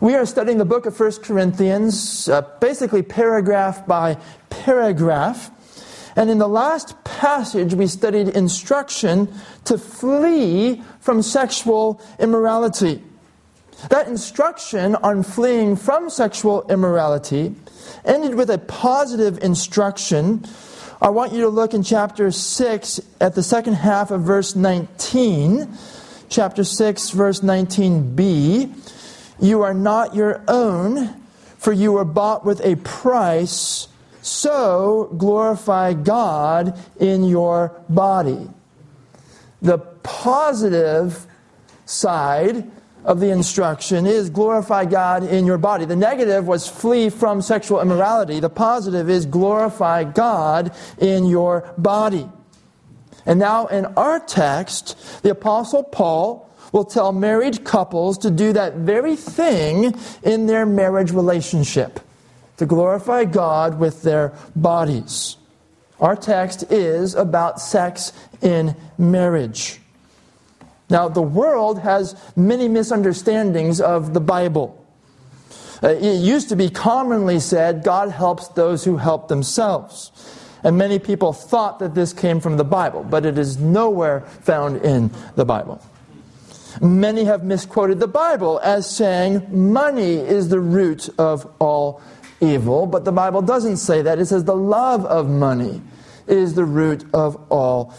We are studying the book of 1 Corinthians, uh, basically paragraph by paragraph. And in the last passage, we studied instruction to flee from sexual immorality. That instruction on fleeing from sexual immorality ended with a positive instruction. I want you to look in chapter 6 at the second half of verse 19. Chapter 6, verse 19b. You are not your own, for you were bought with a price. So glorify God in your body. The positive side of the instruction is glorify God in your body. The negative was flee from sexual immorality. The positive is glorify God in your body. And now in our text, the Apostle Paul will tell married couples to do that very thing in their marriage relationship to glorify God with their bodies. Our text is about sex in marriage. Now, the world has many misunderstandings of the Bible. Uh, it used to be commonly said, God helps those who help themselves. And many people thought that this came from the Bible, but it is nowhere found in the Bible. Many have misquoted the Bible as saying money is the root of all evil, but the Bible doesn't say that. It says the love of money is the root of all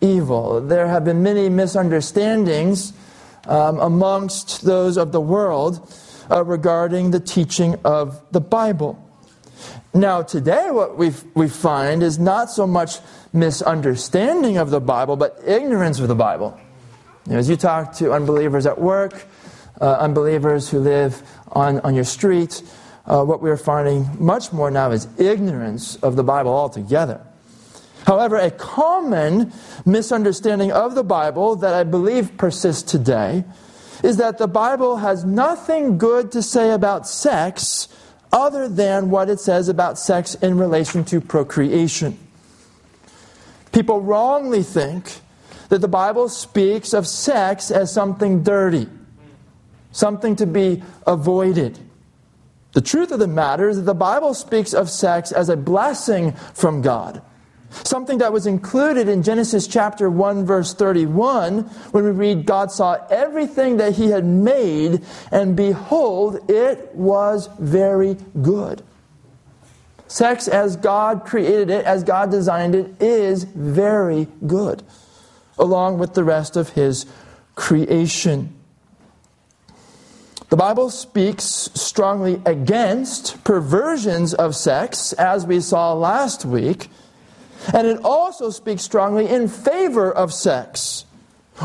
evil. There have been many misunderstandings um, amongst those of the world uh, regarding the teaching of the Bible. Now, today, what we we find is not so much misunderstanding of the Bible, but ignorance of the Bible. You know, as you talk to unbelievers at work, uh, unbelievers who live on, on your street, uh, what we're finding much more now is ignorance of the Bible altogether. However, a common misunderstanding of the Bible that I believe persists today is that the Bible has nothing good to say about sex other than what it says about sex in relation to procreation. People wrongly think that the Bible speaks of sex as something dirty, something to be avoided. The truth of the matter is that the Bible speaks of sex as a blessing from God. Something that was included in Genesis chapter 1 verse 31 when we read God saw everything that he had made and behold it was very good. Sex as God created it, as God designed it is very good along with the rest of his creation. The Bible speaks strongly against perversions of sex, as we saw last week, and it also speaks strongly in favor of sex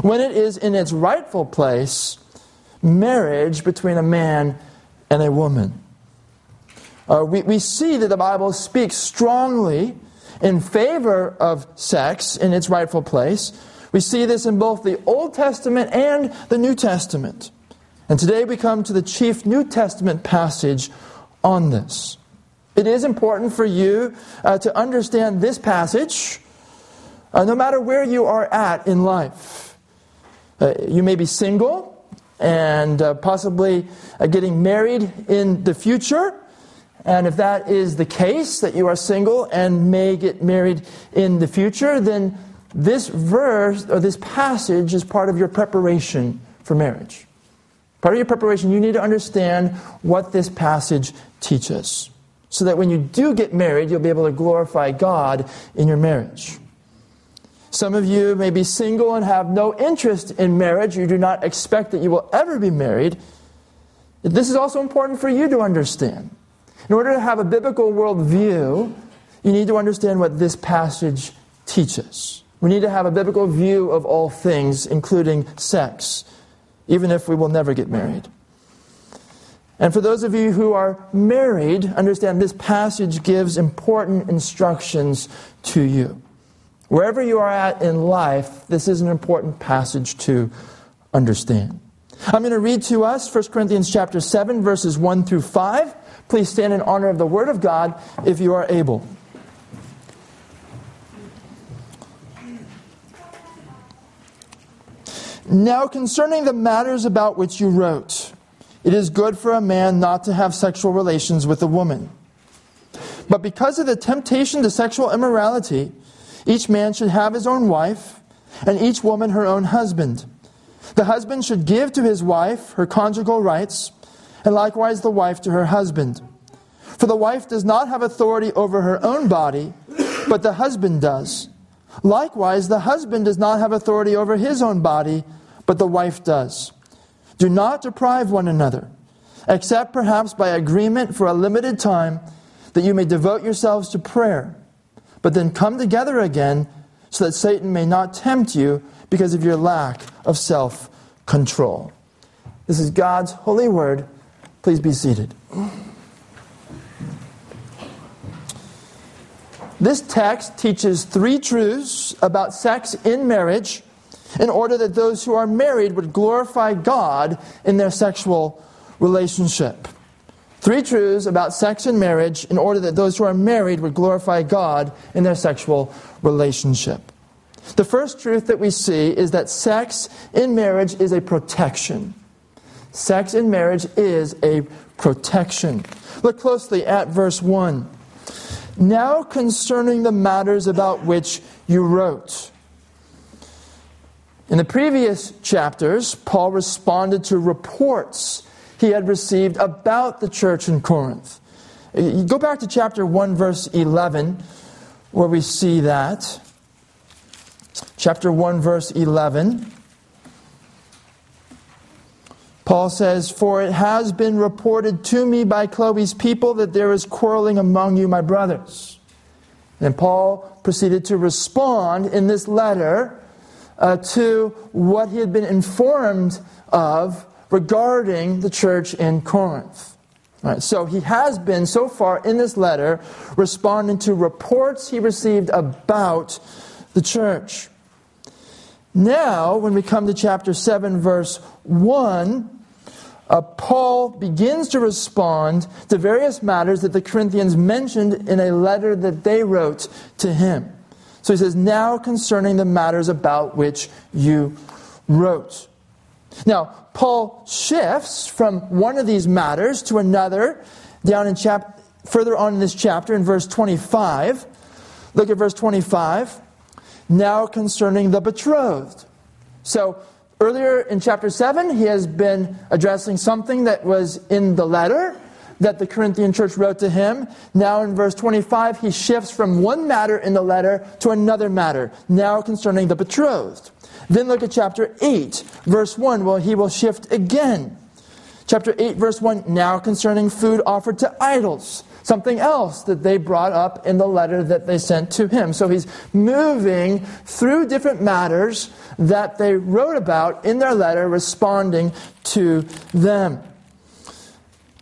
when it is in its rightful place marriage between a man and a woman. Uh, we, we see that the Bible speaks strongly in favor of sex in its rightful place we see this in both the Old Testament and the New Testament. And today we come to the chief New Testament passage on this. It is important for you uh, to understand this passage uh, no matter where you are at in life. Uh, you may be single and uh, possibly uh, getting married in the future. And if that is the case, that you are single and may get married in the future, then this verse or this passage is part of your preparation for marriage. Part of your preparation, you need to understand what this passage teaches. So that when you do get married, you'll be able to glorify God in your marriage. Some of you may be single and have no interest in marriage. You do not expect that you will ever be married. This is also important for you to understand. In order to have a biblical worldview, you need to understand what this passage teaches. We need to have a biblical view of all things, including sex, even if we will never get married. And for those of you who are married, understand this passage gives important instructions to you. Wherever you are at in life, this is an important passage to understand. I'm going to read to us 1 Corinthians chapter 7 verses 1 through 5. Please stand in honor of the word of God if you are able. Now, concerning the matters about which you wrote, it is good for a man not to have sexual relations with a woman. But because of the temptation to sexual immorality, each man should have his own wife, and each woman her own husband. The husband should give to his wife her conjugal rights, and likewise the wife to her husband. For the wife does not have authority over her own body, but the husband does. Likewise, the husband does not have authority over his own body, but the wife does. Do not deprive one another, except perhaps by agreement for a limited time, that you may devote yourselves to prayer, but then come together again so that Satan may not tempt you because of your lack of self control. This is God's holy word. Please be seated. This text teaches three truths about sex in marriage in order that those who are married would glorify God in their sexual relationship. Three truths about sex and marriage in order that those who are married would glorify God in their sexual relationship. The first truth that we see is that sex in marriage is a protection. Sex in marriage is a protection. Look closely at verse 1. Now concerning the matters about which you wrote. In the previous chapters, Paul responded to reports he had received about the church in Corinth. You go back to chapter 1, verse 11, where we see that. Chapter 1, verse 11. Paul says, For it has been reported to me by Chloe's people that there is quarreling among you, my brothers. And Paul proceeded to respond in this letter uh, to what he had been informed of regarding the church in Corinth. So he has been, so far in this letter, responding to reports he received about the church. Now, when we come to chapter 7, verse 1, uh, Paul begins to respond to various matters that the Corinthians mentioned in a letter that they wrote to him. So he says, Now concerning the matters about which you wrote. Now, Paul shifts from one of these matters to another down in chap- further on in this chapter in verse 25. Look at verse 25. Now concerning the betrothed. So, earlier in chapter 7, he has been addressing something that was in the letter that the Corinthian church wrote to him. Now in verse 25, he shifts from one matter in the letter to another matter, now concerning the betrothed. Then look at chapter 8, verse 1. Well, he will shift again. Chapter 8, verse 1, now concerning food offered to idols. Something else that they brought up in the letter that they sent to him. So he's moving through different matters that they wrote about in their letter, responding to them.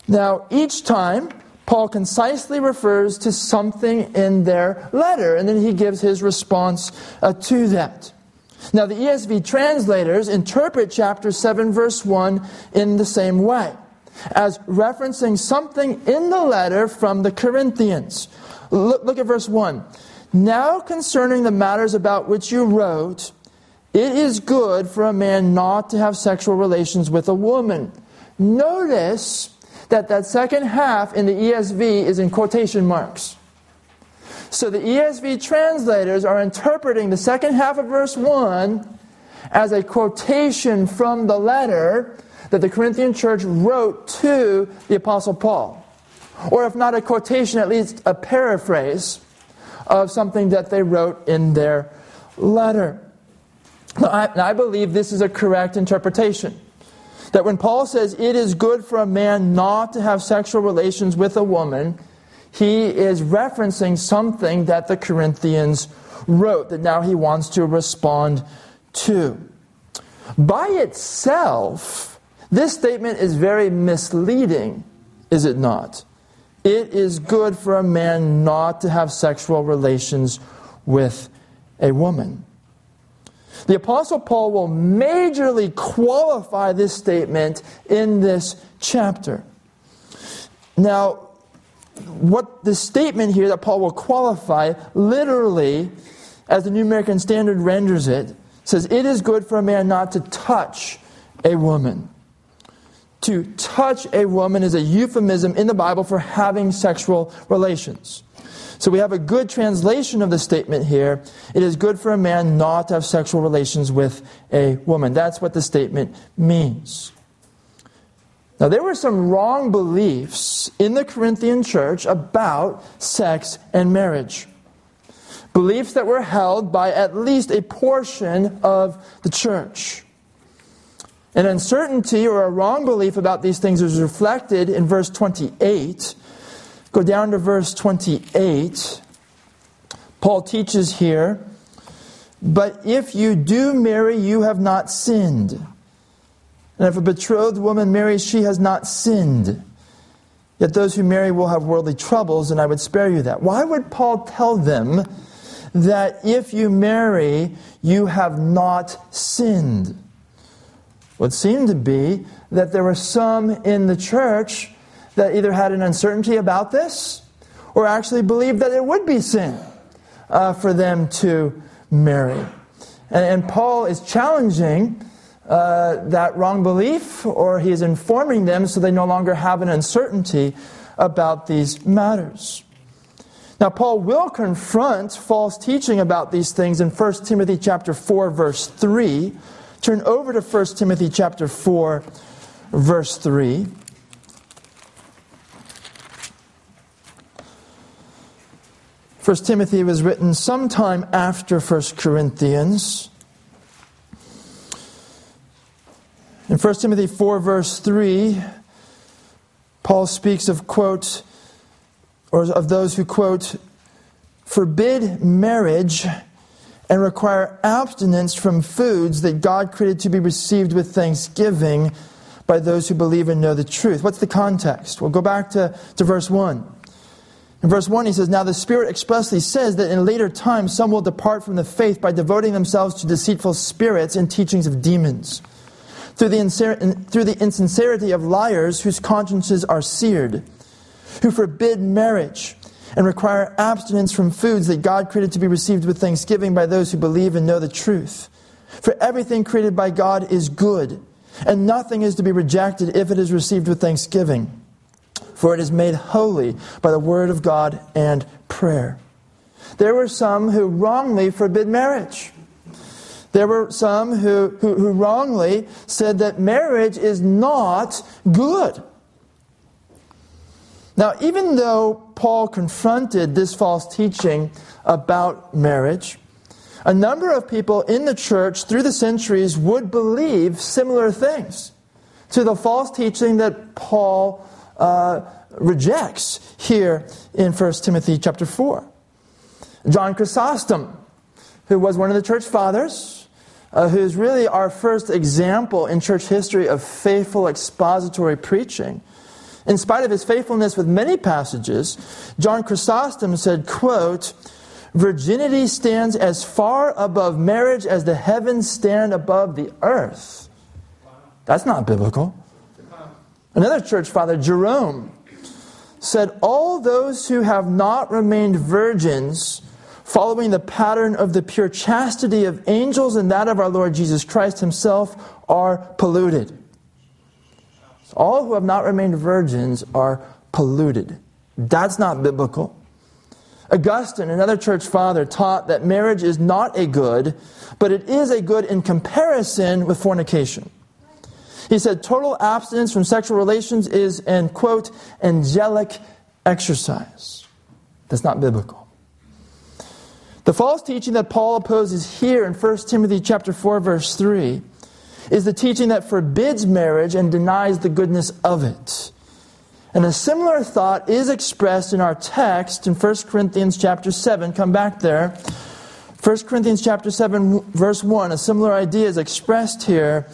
Now, each time, Paul concisely refers to something in their letter, and then he gives his response uh, to that. Now, the ESV translators interpret chapter 7, verse 1 in the same way, as referencing something in the letter from the Corinthians. Look, look at verse 1. Now, concerning the matters about which you wrote, it is good for a man not to have sexual relations with a woman. Notice that that second half in the ESV is in quotation marks. So the ESV translators are interpreting the second half of verse 1 as a quotation from the letter that the Corinthian church wrote to the Apostle Paul. Or if not a quotation, at least a paraphrase of something that they wrote in their letter. Now, I, I believe this is a correct interpretation. That when Paul says it is good for a man not to have sexual relations with a woman, he is referencing something that the Corinthians wrote that now he wants to respond to. By itself, this statement is very misleading, is it not? It is good for a man not to have sexual relations with a woman. The Apostle Paul will majorly qualify this statement in this chapter. Now, what the statement here that Paul will qualify literally, as the New American Standard renders it, says, It is good for a man not to touch a woman. To touch a woman is a euphemism in the Bible for having sexual relations. So we have a good translation of the statement here. It is good for a man not to have sexual relations with a woman. That's what the statement means. Now, there were some wrong beliefs in the Corinthian church about sex and marriage. Beliefs that were held by at least a portion of the church. An uncertainty or a wrong belief about these things is reflected in verse 28 Go down to verse 28. Paul teaches here, but if you do marry, you have not sinned. And if a betrothed woman marries, she has not sinned. Yet those who marry will have worldly troubles, and I would spare you that. Why would Paul tell them that if you marry, you have not sinned? What seemed to be that there were some in the church that either had an uncertainty about this or actually believed that it would be sin uh, for them to marry. And, and Paul is challenging uh, that wrong belief, or he is informing them so they no longer have an uncertainty about these matters. Now, Paul will confront false teaching about these things in 1 Timothy chapter 4, verse 3. Turn over to 1 Timothy chapter 4, verse 3. 1 Timothy was written sometime after 1 Corinthians. In 1 Timothy 4, verse 3, Paul speaks of, quote, or of those who, quote, forbid marriage and require abstinence from foods that God created to be received with thanksgiving by those who believe and know the truth. What's the context? We'll go back to, to verse 1. In verse 1, he says, Now the Spirit expressly says that in later times some will depart from the faith by devoting themselves to deceitful spirits and teachings of demons. Through the, through the insincerity of liars whose consciences are seared, who forbid marriage and require abstinence from foods that God created to be received with thanksgiving by those who believe and know the truth. For everything created by God is good, and nothing is to be rejected if it is received with thanksgiving for it is made holy by the word of God and prayer. There were some who wrongly forbid marriage. There were some who, who, who wrongly said that marriage is not good. Now, even though Paul confronted this false teaching about marriage, a number of people in the church through the centuries would believe similar things to the false teaching that Paul uh, rejects here in 1 Timothy chapter 4. John Chrysostom, who was one of the church fathers, uh, who is really our first example in church history of faithful expository preaching. In spite of his faithfulness with many passages, John Chrysostom said, quote, Virginity stands as far above marriage as the heavens stand above the earth. That's not biblical. Another church father, Jerome, said, All those who have not remained virgins, following the pattern of the pure chastity of angels and that of our Lord Jesus Christ himself, are polluted. All who have not remained virgins are polluted. That's not biblical. Augustine, another church father, taught that marriage is not a good, but it is a good in comparison with fornication. He said total abstinence from sexual relations is an, quote, angelic exercise. That's not biblical. The false teaching that Paul opposes here in 1 Timothy chapter 4 verse 3 is the teaching that forbids marriage and denies the goodness of it. And a similar thought is expressed in our text in 1 Corinthians chapter 7. Come back there. 1 Corinthians chapter 7 verse 1, a similar idea is expressed here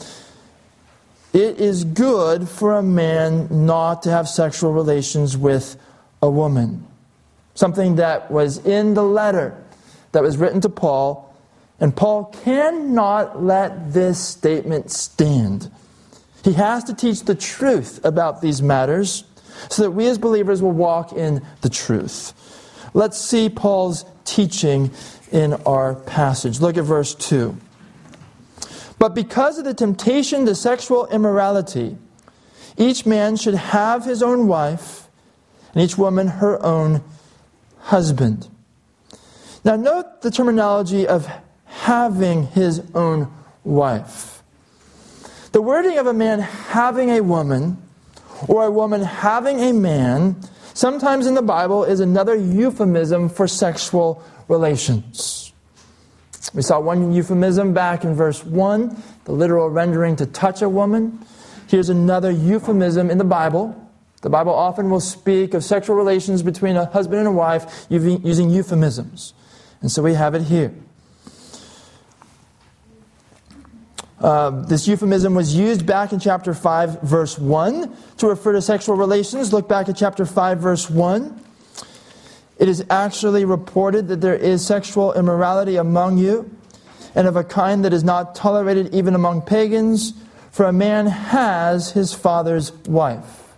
it is good for a man not to have sexual relations with a woman. Something that was in the letter that was written to Paul, and Paul cannot let this statement stand. He has to teach the truth about these matters so that we as believers will walk in the truth. Let's see Paul's teaching in our passage. Look at verse 2. But because of the temptation to sexual immorality, each man should have his own wife, and each woman her own husband. Now, note the terminology of having his own wife. The wording of a man having a woman or a woman having a man sometimes in the Bible is another euphemism for sexual relations. We saw one euphemism back in verse 1, the literal rendering to touch a woman. Here's another euphemism in the Bible. The Bible often will speak of sexual relations between a husband and a wife using euphemisms. And so we have it here. Uh, this euphemism was used back in chapter 5, verse 1 to refer to sexual relations. Look back at chapter 5, verse 1. It is actually reported that there is sexual immorality among you, and of a kind that is not tolerated even among pagans, for a man has his father's wife.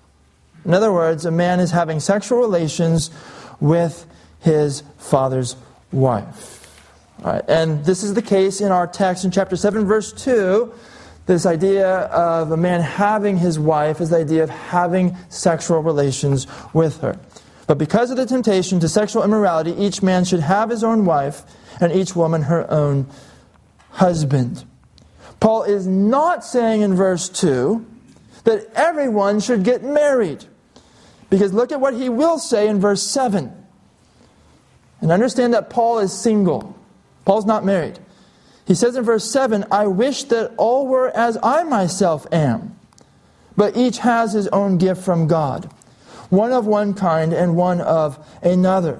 In other words, a man is having sexual relations with his father's wife. And this is the case in our text in chapter 7, verse 2. This idea of a man having his wife is the idea of having sexual relations with her. But because of the temptation to sexual immorality, each man should have his own wife and each woman her own husband. Paul is not saying in verse 2 that everyone should get married. Because look at what he will say in verse 7. And understand that Paul is single. Paul's not married. He says in verse 7 I wish that all were as I myself am, but each has his own gift from God, one of one kind and one of another.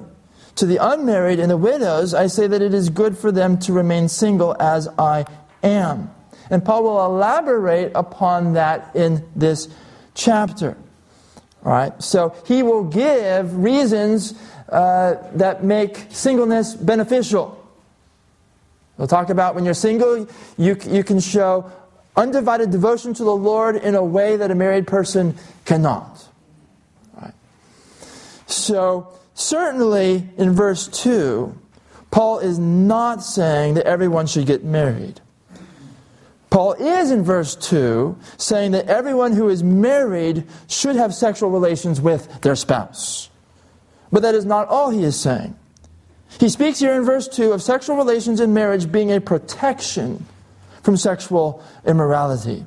To the unmarried and the widows, I say that it is good for them to remain single as I am. And Paul will elaborate upon that in this chapter. All right, so he will give reasons uh, that make singleness beneficial. We'll talk about when you're single, you, you can show undivided devotion to the Lord in a way that a married person cannot. Right. So, certainly in verse 2, Paul is not saying that everyone should get married. Paul is in verse 2 saying that everyone who is married should have sexual relations with their spouse. But that is not all he is saying. He speaks here in verse 2 of sexual relations in marriage being a protection from sexual immorality.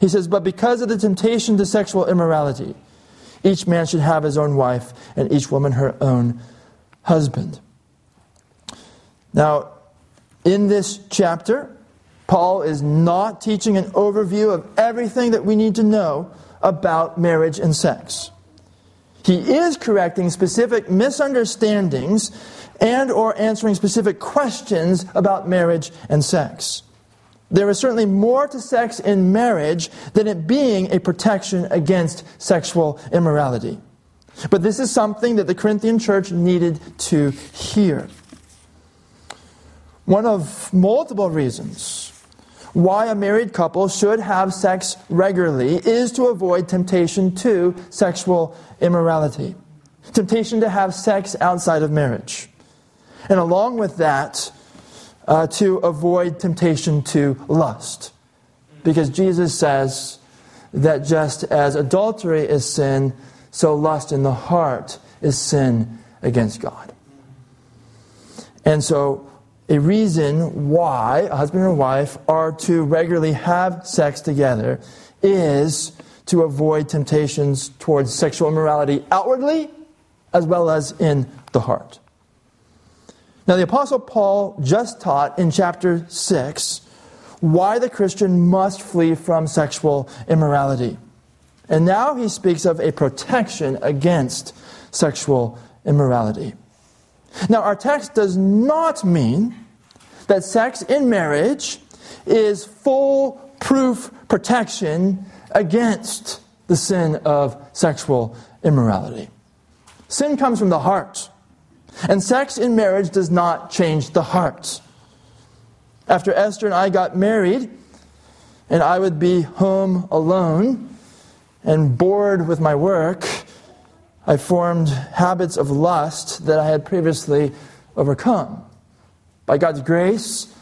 He says, But because of the temptation to sexual immorality, each man should have his own wife and each woman her own husband. Now, in this chapter, Paul is not teaching an overview of everything that we need to know about marriage and sex. He is correcting specific misunderstandings and or answering specific questions about marriage and sex. There is certainly more to sex in marriage than it being a protection against sexual immorality. But this is something that the Corinthian church needed to hear. One of multiple reasons why a married couple should have sex regularly is to avoid temptation to sexual immorality, temptation to have sex outside of marriage. And along with that, uh, to avoid temptation to lust. Because Jesus says that just as adultery is sin, so lust in the heart is sin against God. And so, a reason why a husband and wife are to regularly have sex together is to avoid temptations towards sexual immorality outwardly as well as in the heart. Now, the Apostle Paul just taught in chapter 6 why the Christian must flee from sexual immorality. And now he speaks of a protection against sexual immorality. Now, our text does not mean that sex in marriage is full proof protection against the sin of sexual immorality. Sin comes from the heart. And sex in marriage does not change the heart. After Esther and I got married, and I would be home alone and bored with my work, I formed habits of lust that I had previously overcome. By God's grace,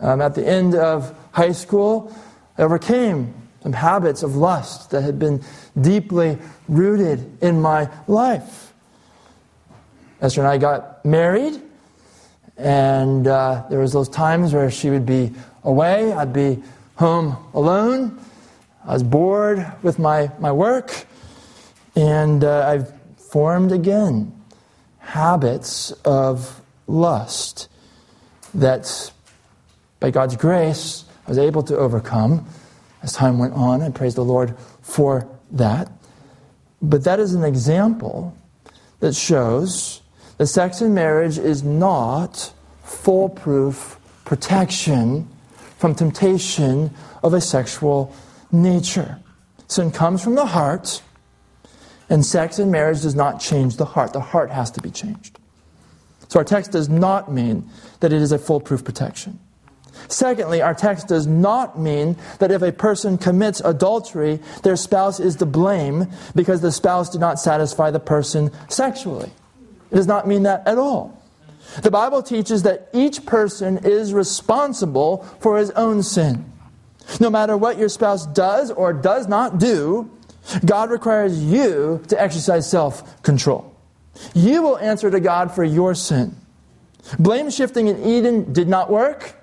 um, at the end of high school, I overcame some habits of lust that had been deeply rooted in my life. Esther and I got married, and uh, there was those times where she would be away, I'd be home alone. I was bored with my, my work, and uh, I've formed again habits of lust that, by God's grace, I was able to overcome as time went on. I praise the Lord for that. But that is an example that shows that sex in marriage is not foolproof protection from temptation of a sexual nature. Sin comes from the heart, and sex in marriage does not change the heart. The heart has to be changed. So our text does not mean that it is a foolproof protection. Secondly, our text does not mean that if a person commits adultery, their spouse is to blame because the spouse did not satisfy the person sexually. It does not mean that at all. The Bible teaches that each person is responsible for his own sin. No matter what your spouse does or does not do, God requires you to exercise self control. You will answer to God for your sin. Blame shifting in Eden did not work.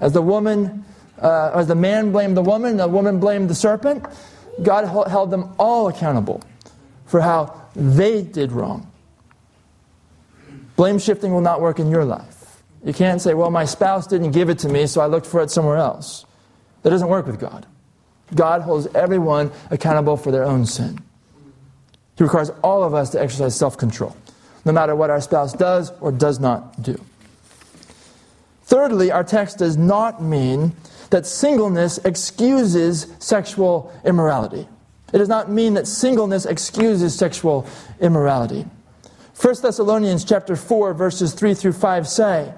As the woman, uh, as the man blamed the woman, the woman blamed the serpent, God held them all accountable for how they did wrong. Blame shifting will not work in your life. You can't say, well, my spouse didn't give it to me, so I looked for it somewhere else. That doesn't work with God. God holds everyone accountable for their own sin. He requires all of us to exercise self control, no matter what our spouse does or does not do. Thirdly, our text does not mean that singleness excuses sexual immorality. It does not mean that singleness excuses sexual immorality. 1 Thessalonians chapter 4 verses 3 through 5 say,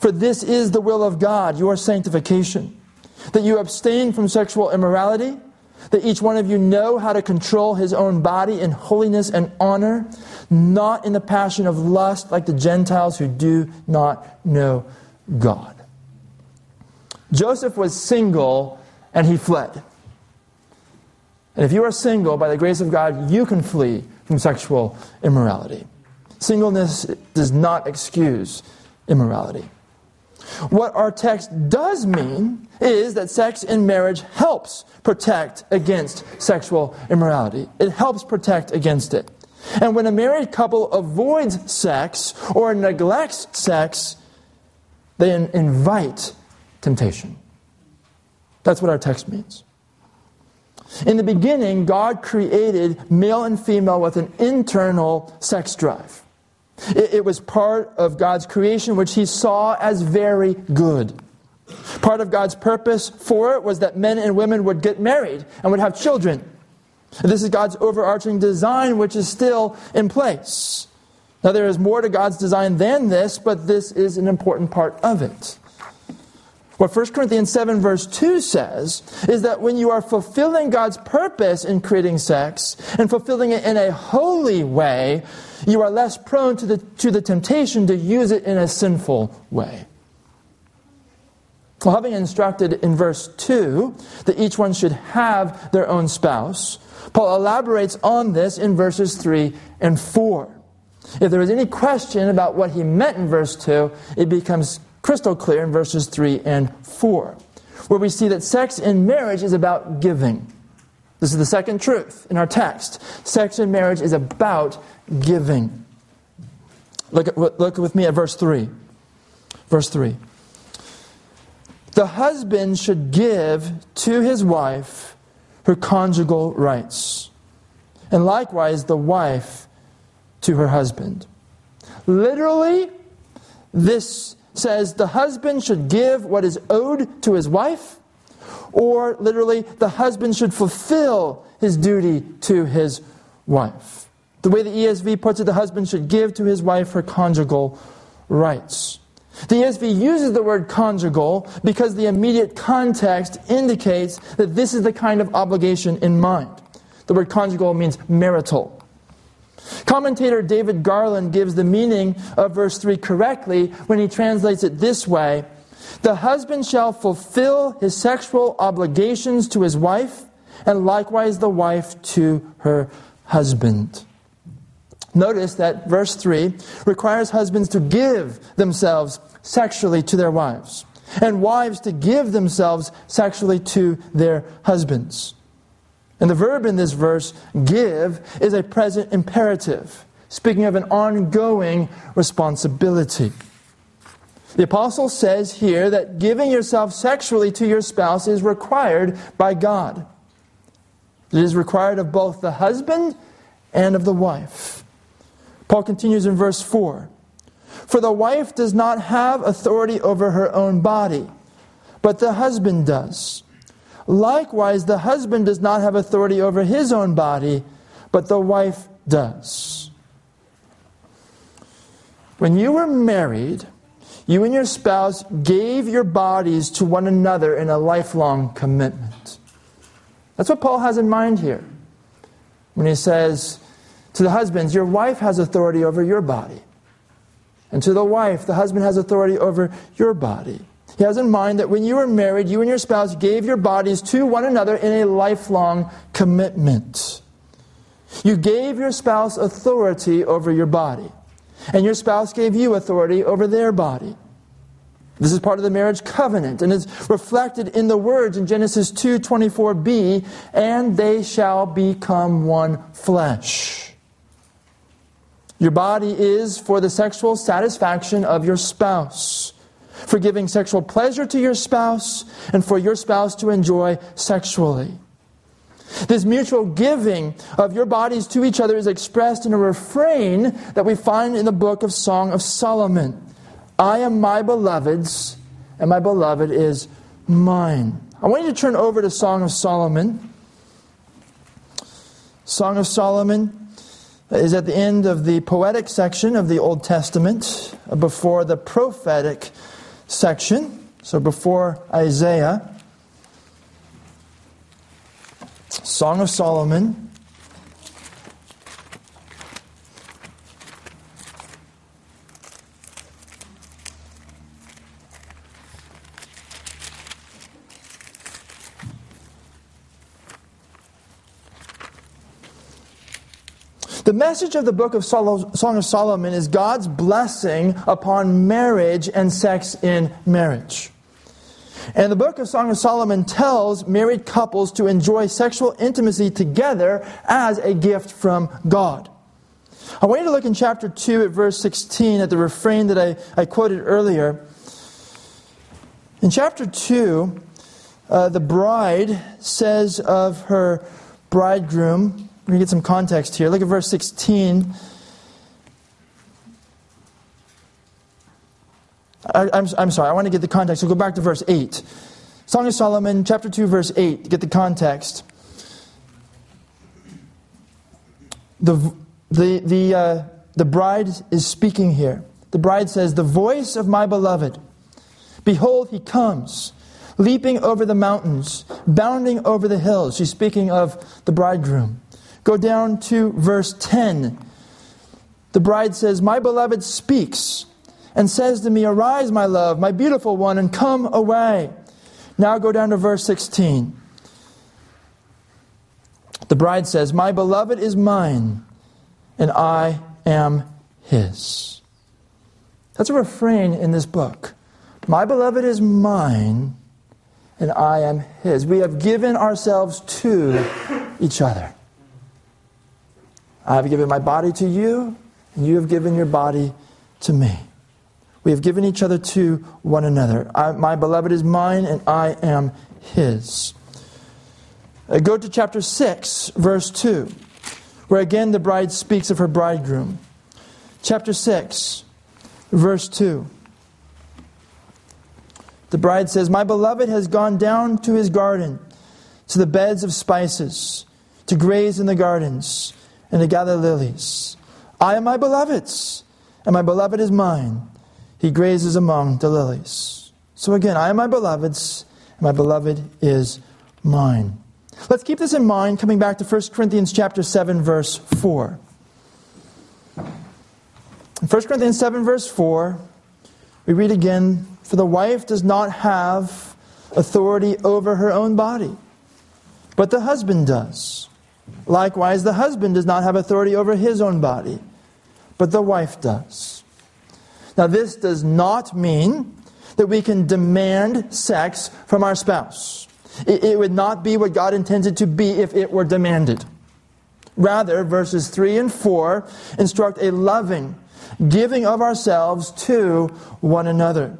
"For this is the will of God, your sanctification, that you abstain from sexual immorality, that each one of you know how to control his own body in holiness and honor, not in the passion of lust like the Gentiles who do not know God. Joseph was single and he fled. And if you are single, by the grace of God, you can flee from sexual immorality. Singleness does not excuse immorality. What our text does mean is that sex in marriage helps protect against sexual immorality. It helps protect against it. And when a married couple avoids sex or neglects sex, they invite temptation. That's what our text means. In the beginning, God created male and female with an internal sex drive. It, it, was part of God's creation, which He saw as very good. Part of God's purpose for it was that men and women would get married and would have children. This is God's overarching design, which is still in place. Now, there is more to God's design than this, but this is an important part of it. What 1 Corinthians 7, verse 2 says is that when you are fulfilling God's purpose in creating sex and fulfilling it in a holy way, you are less prone to the, to the temptation to use it in a sinful way. Well, having instructed in verse 2 that each one should have their own spouse, Paul elaborates on this in verses 3 and 4. If there was any question about what he meant in verse 2, it becomes crystal clear in verses 3 and 4, where we see that sex in marriage is about giving. This is the second truth in our text. Sex in marriage is about giving. Look, at, look with me at verse 3. Verse 3. The husband should give to his wife her conjugal rights, and likewise the wife to her husband. Literally, this says the husband should give what is owed to his wife, or literally, the husband should fulfill his duty to his wife. The way the ESV puts it, the husband should give to his wife her conjugal rights. The ESV uses the word conjugal because the immediate context indicates that this is the kind of obligation in mind. The word conjugal means marital. Commentator David Garland gives the meaning of verse 3 correctly when he translates it this way The husband shall fulfill his sexual obligations to his wife, and likewise the wife to her husband. Notice that verse 3 requires husbands to give themselves sexually to their wives, and wives to give themselves sexually to their husbands. And the verb in this verse, give, is a present imperative, speaking of an ongoing responsibility. The apostle says here that giving yourself sexually to your spouse is required by God. It is required of both the husband and of the wife. Paul continues in verse 4 For the wife does not have authority over her own body, but the husband does. Likewise, the husband does not have authority over his own body, but the wife does. When you were married, you and your spouse gave your bodies to one another in a lifelong commitment. That's what Paul has in mind here when he says to the husbands, Your wife has authority over your body. And to the wife, the husband has authority over your body. He has in mind that when you were married, you and your spouse gave your bodies to one another in a lifelong commitment. You gave your spouse authority over your body, and your spouse gave you authority over their body. This is part of the marriage covenant and is reflected in the words in Genesis 2:24b, and they shall become one flesh. Your body is for the sexual satisfaction of your spouse for giving sexual pleasure to your spouse, and for your spouse to enjoy sexually. This mutual giving of your bodies to each other is expressed in a refrain that we find in the book of Song of Solomon I am my beloved's, and my beloved is mine. I want you to turn over to Song of Solomon. Song of Solomon is at the end of the poetic section of the Old Testament before the prophetic section. So before Isaiah, Song of Solomon. The message of the book of Song of Solomon is God's blessing upon marriage and sex in marriage. And the book of Song of Solomon tells married couples to enjoy sexual intimacy together as a gift from God. I want you to look in chapter 2 at verse 16 at the refrain that I, I quoted earlier. In chapter 2, uh, the bride says of her bridegroom, me get some context here. Look at verse 16. I, I'm, I'm sorry, I want to get the context. So go back to verse 8. Song of Solomon, chapter 2, verse 8, get the context. The, the, the, uh, the bride is speaking here. The bride says, The voice of my beloved, behold, he comes, leaping over the mountains, bounding over the hills. She's speaking of the bridegroom. Go down to verse 10. The bride says, My beloved speaks and says to me, Arise, my love, my beautiful one, and come away. Now go down to verse 16. The bride says, My beloved is mine, and I am his. That's a refrain in this book. My beloved is mine, and I am his. We have given ourselves to each other. I have given my body to you, and you have given your body to me. We have given each other to one another. I, my beloved is mine, and I am his. Uh, go to chapter 6, verse 2, where again the bride speaks of her bridegroom. Chapter 6, verse 2. The bride says, My beloved has gone down to his garden, to the beds of spices, to graze in the gardens and to gather lilies. I am my beloved's, and my beloved is mine. He grazes among the lilies. So again, I am my beloved's, and my beloved is mine. Let's keep this in mind coming back to 1 Corinthians chapter 7 verse 4. In 1 Corinthians 7 verse 4, We read again, For the wife does not have authority over her own body, but the husband does. Likewise, the husband does not have authority over his own body, but the wife does. Now, this does not mean that we can demand sex from our spouse. It, would not be what God intended to be if it were demanded. Rather, verses 3 and 4 instruct a loving, giving of ourselves to one another.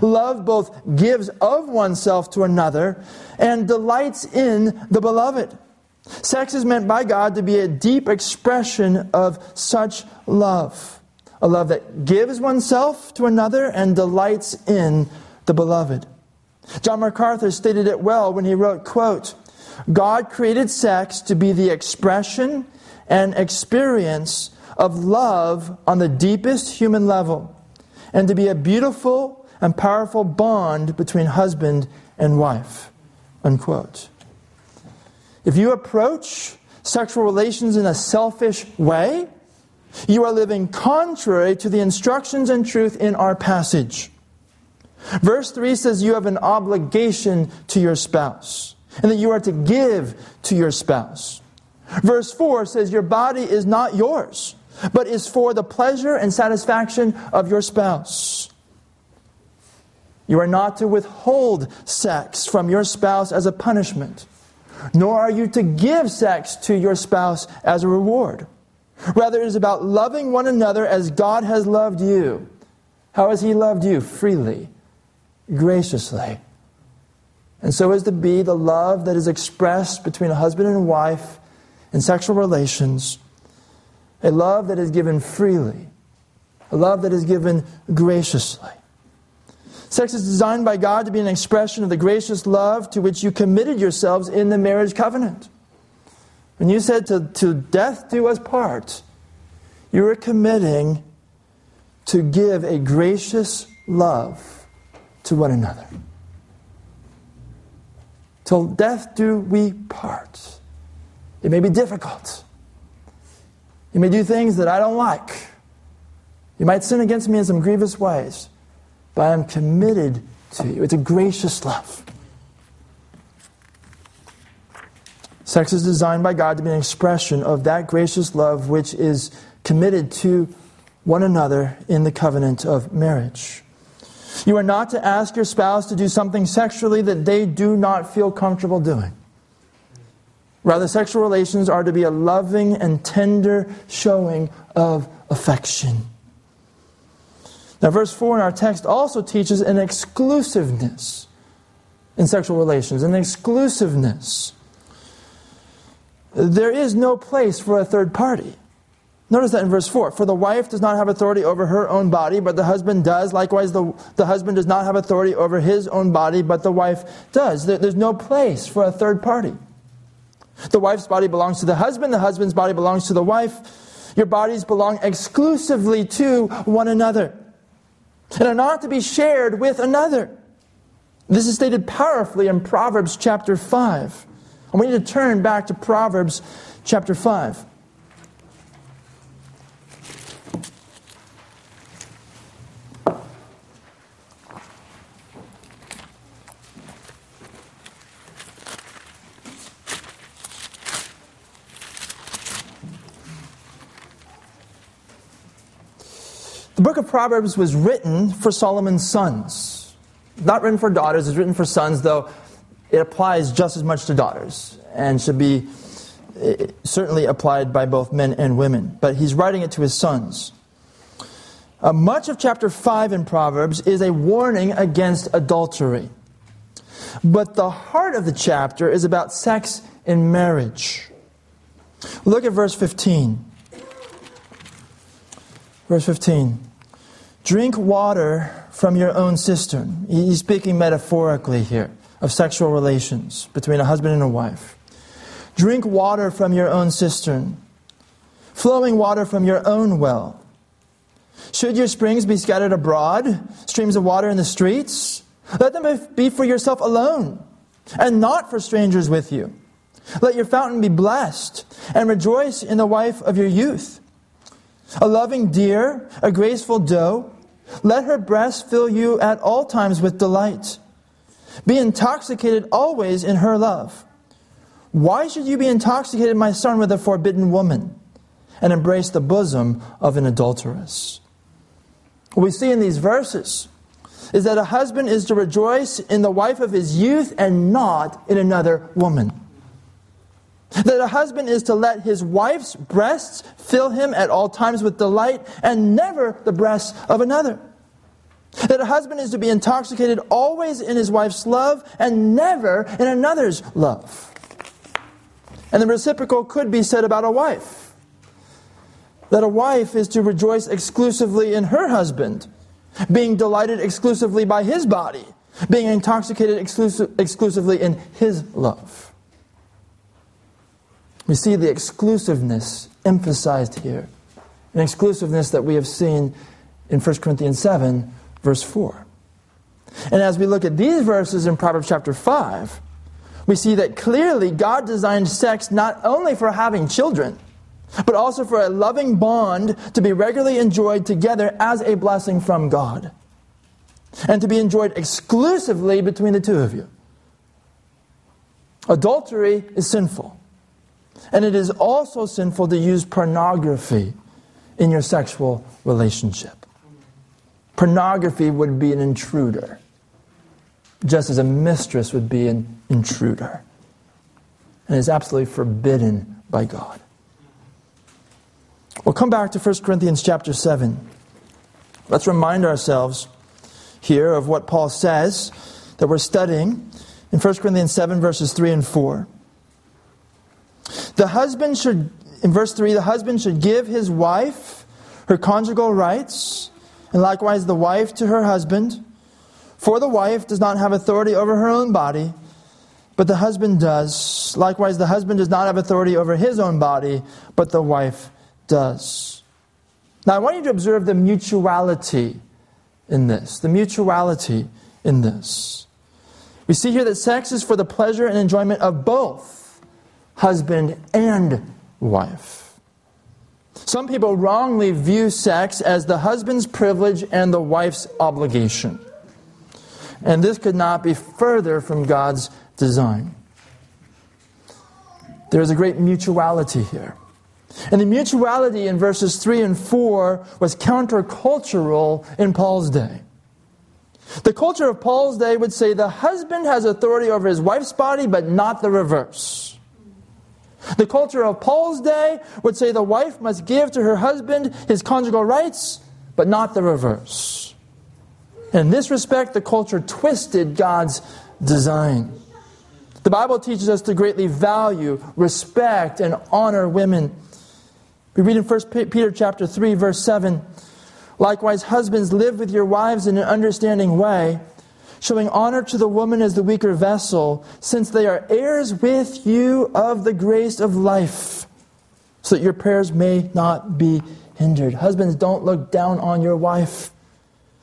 Love both gives of oneself to another and delights in the beloved. Sex is meant by God to be a deep expression of such love. A love that gives oneself to another and delights in the beloved. John MacArthur stated it well when he wrote, quote, God created sex to be the expression and experience of love on the deepest human level, and to be a beautiful and powerful bond between husband and wife. Unquote. If you approach sexual relations in a selfish way, you are living contrary to the instructions and truth in our passage. Verse 3 says you have an obligation to your spouse and that you are to give to your spouse. Verse 4 says your body is not yours, but is for the pleasure and satisfaction of your spouse. You are not to withhold sex from your spouse as a punishment, nor are you to give sex to your spouse as a reward. Rather, it is about loving one another as God has loved you. How has He loved you? Freely, graciously. And so is to be the love that is expressed between a husband and wife in sexual relations, a love that is given freely, a love that is given graciously. Sex is designed by God to be an expression of the gracious love to which you committed yourselves in the marriage covenant. When you said to, to death do us part, you were committing to give a gracious love to one another. Till death do we part. It may be difficult. You may do things that I don't like. You might sin against me in some grievous ways, but I am committed to you. It's a gracious love. Sex is designed by God to be an expression of that gracious love which is committed to one another in the covenant of marriage. You are not to ask your spouse to do something sexually that they do not feel comfortable doing. Rather, sexual relations are to be a loving and tender showing of affection. Now, verse 4 in our text also teaches an exclusiveness in sexual relations, an exclusiveness. There is no place for a third party. Notice that in verse 4. For the wife does not have authority over her own body, but the husband does. Likewise, the, the husband does not have authority over his own body, but the wife does. There, there's no place for a third party. The wife's body belongs to the husband, the husband's body belongs to the wife. Your bodies belong exclusively to one another and are not to be shared with another. This is stated powerfully in Proverbs chapter 5. And we need to turn back to Proverbs chapter 5. The book of Proverbs was written for Solomon's sons. Not written for daughters, it's written for sons, though it applies just as much to daughters and should be eh, certainly applied by both men and women. But he's writing it to his sons. Uh, much of chapter 5 in Proverbs is a warning against adultery. But the heart of the chapter is about sex in marriage. Look at verse 15. Verse 15. Drink water from your own cistern. He's speaking metaphorically here of sexual relations between a husband and a wife. Drink water from your own cistern, flowing water from your own well. Should your springs be scattered abroad, streams of water in the streets, let them be for yourself alone, and not for strangers with you. Let your fountain be blessed, and rejoice in the wife of your youth. A loving deer, a graceful doe, Let her breast fill you at all times with delight. Be intoxicated always in her love. Why should you be intoxicated, my son, with a forbidden woman and embrace the bosom of an adulteress? What we see in these verses is that a husband is to rejoice in the wife of his youth and not in another woman. That a husband is to let his wife's breasts fill him at all times with delight and never the breasts of another. That a husband is to be intoxicated always in his wife's love and never in another's love. And the reciprocal could be said about a wife. That a wife is to rejoice exclusively in her husband, being delighted exclusively by his body, being intoxicated exclusive, exclusively in his love. We see the exclusiveness emphasized here, an exclusiveness that we have seen in 1 Corinthians 7, verse 4. And as we look at these verses in Proverbs chapter 5, we see that clearly God designed sex not only for having children, but also for a loving bond to be regularly enjoyed together as a blessing from God, and to be enjoyed exclusively between the two of you. Adultery is sinful. And it is also sinful to use pornography in your sexual relationship. Pornography would be an intruder, just as a mistress would be an intruder. And is absolutely forbidden by God. We'll come back to 1 Corinthians chapter 7. Let's remind ourselves here of what Paul says that we're studying in 1 Corinthians 7, verses 3 and 4. The husband should, in verse 3, the husband should give his wife her conjugal rights, and likewise the wife to her husband. For the wife does not have authority over her own body, but the husband does. Likewise, the husband does not have authority over his own body, but the wife does. Now, I want you to observe the mutuality in this. The mutuality in this. We see here that sex is for the pleasure and enjoyment of both husband and wife. Some people wrongly view sex as the husband's privilege and the wife's obligation. And this could not be further from God's design. There is a great mutuality here. And the mutuality in verses 3 and 4 was countercultural in Paul's day. The culture of Paul's day would say the husband has authority over his wife's body, but not the reverse. The culture of Paul's day would say the wife must give to her husband his conjugal rights, but not the reverse. In this respect, the culture twisted God's design. The Bible teaches us to greatly value, respect, and honor women. We read in 1 Peter chapter 3, verse 7, Likewise, husbands, live with your wives in an understanding way showing honor to the woman as the weaker vessel, since they are heirs with you of the grace of life, so that your prayers may not be hindered. Husbands, don't look down on your wife.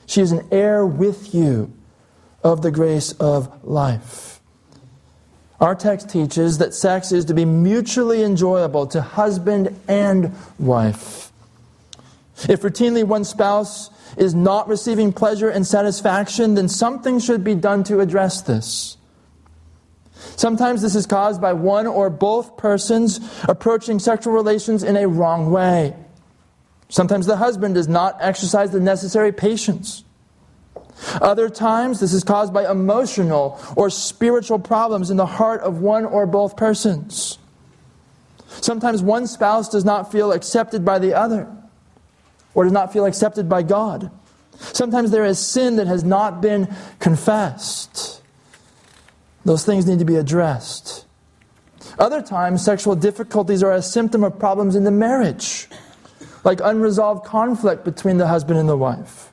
She is an heir with you of the grace of life. Our text teaches that sex is to be mutually enjoyable to husband and wife. If routinely one spouse is not receiving pleasure and satisfaction, then something should be done to address this. Sometimes this is caused by one or both persons approaching sexual relations in a wrong way. Sometimes the husband does not exercise the necessary patience. Other times, this is caused by emotional or spiritual problems in the heart of one or both persons. Sometimes one spouse does not feel accepted by the other or does not feel accepted by God. Sometimes there is sin that has not been confessed. Those things need to be addressed. Other times, sexual difficulties are a symptom of problems in the marriage, like unresolved conflict between the husband and the wife,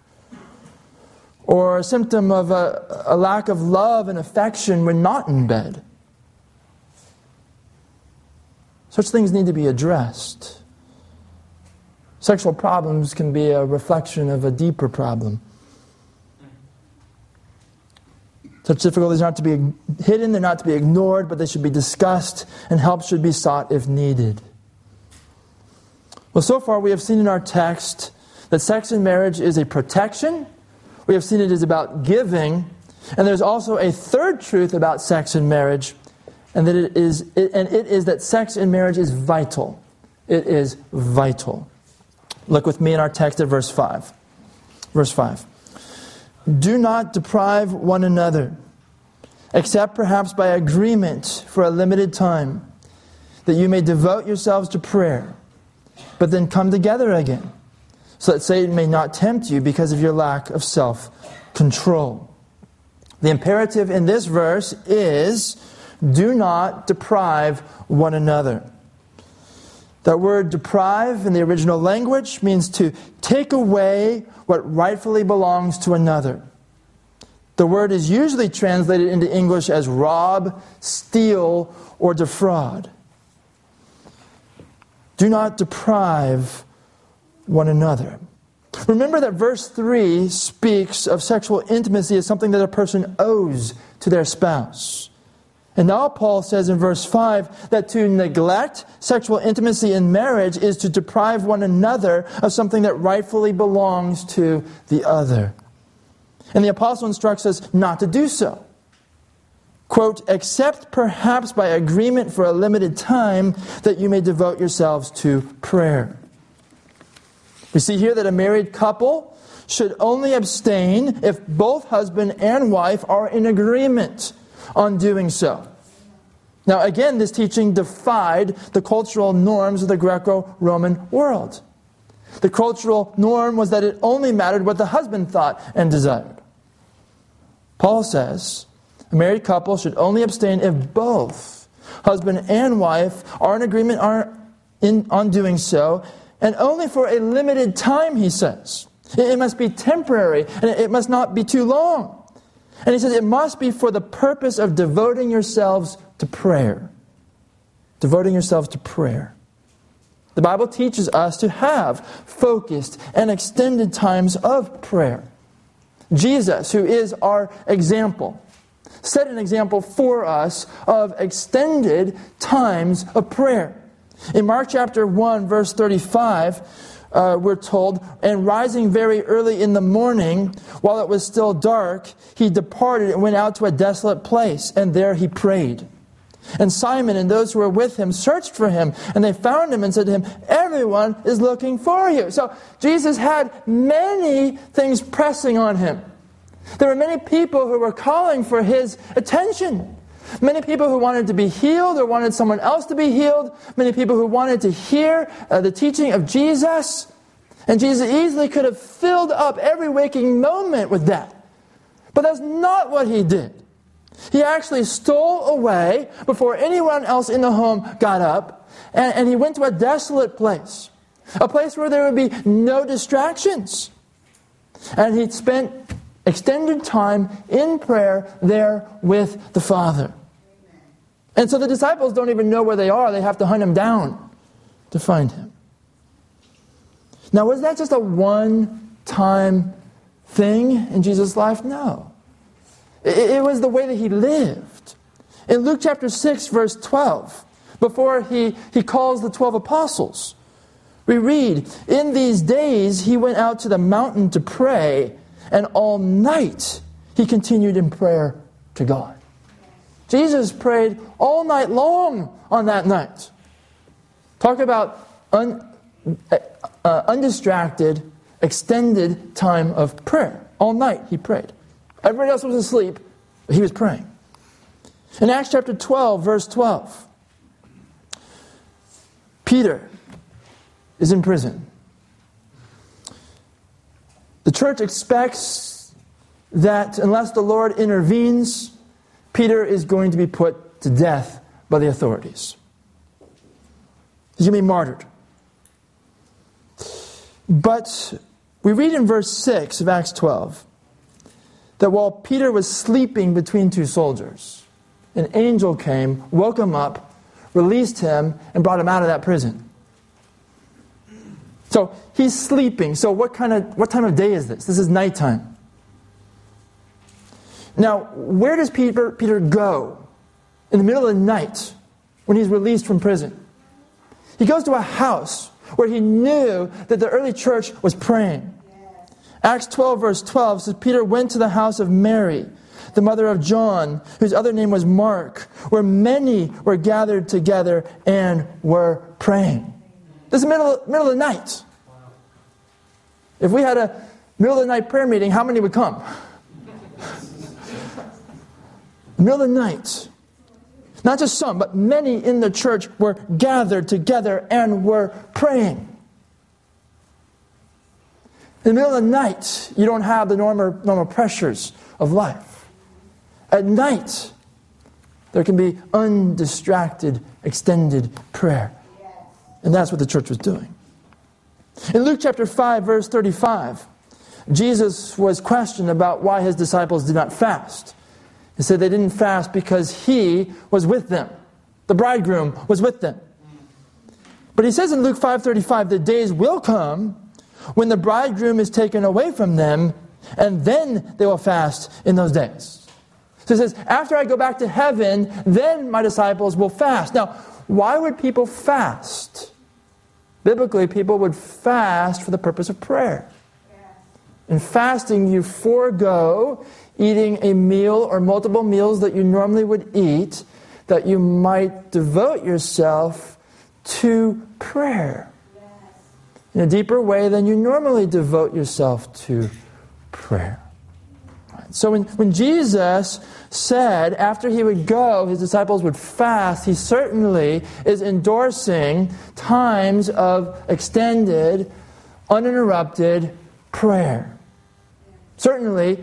or a symptom of a, a lack of love and affection when not in bed. Such things need to be addressed. Sexual problems can be a reflection of a deeper problem. Such difficulties are not to be hidden, they're not to be ignored, but they should be discussed, and help should be sought if needed. Well, so far we have seen in our text that sex in marriage is a protection. We have seen it is about giving. And there's also a third truth about sex in marriage, and that it is and it is that sex in marriage is vital. It is vital. Look with me in our text at verse 5. Verse 5. Do not deprive one another, except perhaps by agreement for a limited time, that you may devote yourselves to prayer, but then come together again, so that Satan may not tempt you because of your lack of self control. The imperative in this verse is do not deprive one another. That word deprive in the original language means to take away what rightfully belongs to another. The word is usually translated into English as rob, steal, or defraud. Do not deprive one another. Remember that verse 3 speaks of sexual intimacy as something that a person owes to their spouse. And now Paul says in verse 5 that to neglect sexual intimacy in marriage is to deprive one another of something that rightfully belongs to the other. And the apostle instructs us not to do so. Quote, except perhaps by agreement for a limited time that you may devote yourselves to prayer. We see here that a married couple should only abstain if both husband and wife are in agreement on doing so. Now, again, this teaching defied the cultural norms of the Greco Roman world. The cultural norm was that it only mattered what the husband thought and desired. Paul says a married couple should only abstain if both husband and wife are in agreement on doing so, and only for a limited time, he says. It must be temporary, and it must not be too long. And he says it must be for the purpose of devoting yourselves to prayer. Devoting yourselves to prayer. The Bible teaches us to have focused and extended times of prayer. Jesus, who is our example, set an example for us of extended times of prayer. In Mark chapter 1, verse 35, uh, we're told, and rising very early in the morning, while it was still dark, he departed and went out to a desolate place, and there he prayed. And Simon and those who were with him searched for him, and they found him and said to him, Everyone is looking for you. So Jesus had many things pressing on him. There were many people who were calling for his attention. Many people who wanted to be healed or wanted someone else to be healed. Many people who wanted to hear uh, the teaching of Jesus. And Jesus easily could have filled up every waking moment with that. But that's not what he did. He actually stole away before anyone else in the home got up, and, and he went to a desolate place, a place where there would be no distractions. And he spent extended time in prayer there with the Father. And so the disciples don't even know where they are. They have to hunt him down to find him. Now, was that just a one time thing in Jesus' life? No. It, was the way that he lived. In Luke chapter 6, verse 12, before he, he calls the 12 apostles, we read, In these days he went out to the mountain to pray and all night he continued in prayer to God. Jesus prayed all night long on that night. Talk about un, uh, uh, undistracted, extended time of prayer. All night he prayed. Everybody else was asleep, he was praying. In Acts chapter 12, verse 12, Peter is in prison. The church expects that unless the Lord intervenes, Peter is going to be put to death by the authorities. He's going to be martyred. But we read in verse 6 of Acts 12 that while Peter was sleeping between two soldiers, an angel came, woke him up, released him, and brought him out of that prison. So he's sleeping. So what kind of what time of day is this? This is nighttime. Now, where does Peter, Peter go in the middle of the night when he's released from prison? He goes to a house where he knew that the early church was praying. Acts 12, verse 12 says Peter went to the house of Mary, the mother of John, whose other name was Mark, where many were gathered together and were praying. This is the middle, middle of the night. If we had a middle of the night prayer meeting, how many would come? middle of the night. Not just some, but many in the church were gathered together and were praying. In the middle of the night, you don't have the normal, normal pressures of life. At night, there can be undistracted, extended prayer. And that's what the church was doing. In Luke chapter 5, verse 35, Jesus was questioned about why his disciples did not fast. He said they didn't fast because he was with them. The bridegroom was with them. But he says in Luke 5:35, the days will come when the bridegroom is taken away from them, and then they will fast in those days. So he says, after I go back to heaven, then my disciples will fast. Now, why would people fast? Biblically, people would fast for the purpose of prayer. In fasting, you forego eating a meal or multiple meals that you normally would eat, that you might devote yourself to prayer in a deeper way than you normally devote yourself to prayer. So when, when Jesus said after he would go, his disciples would fast, he certainly is endorsing times of extended, uninterrupted prayer. Certainly,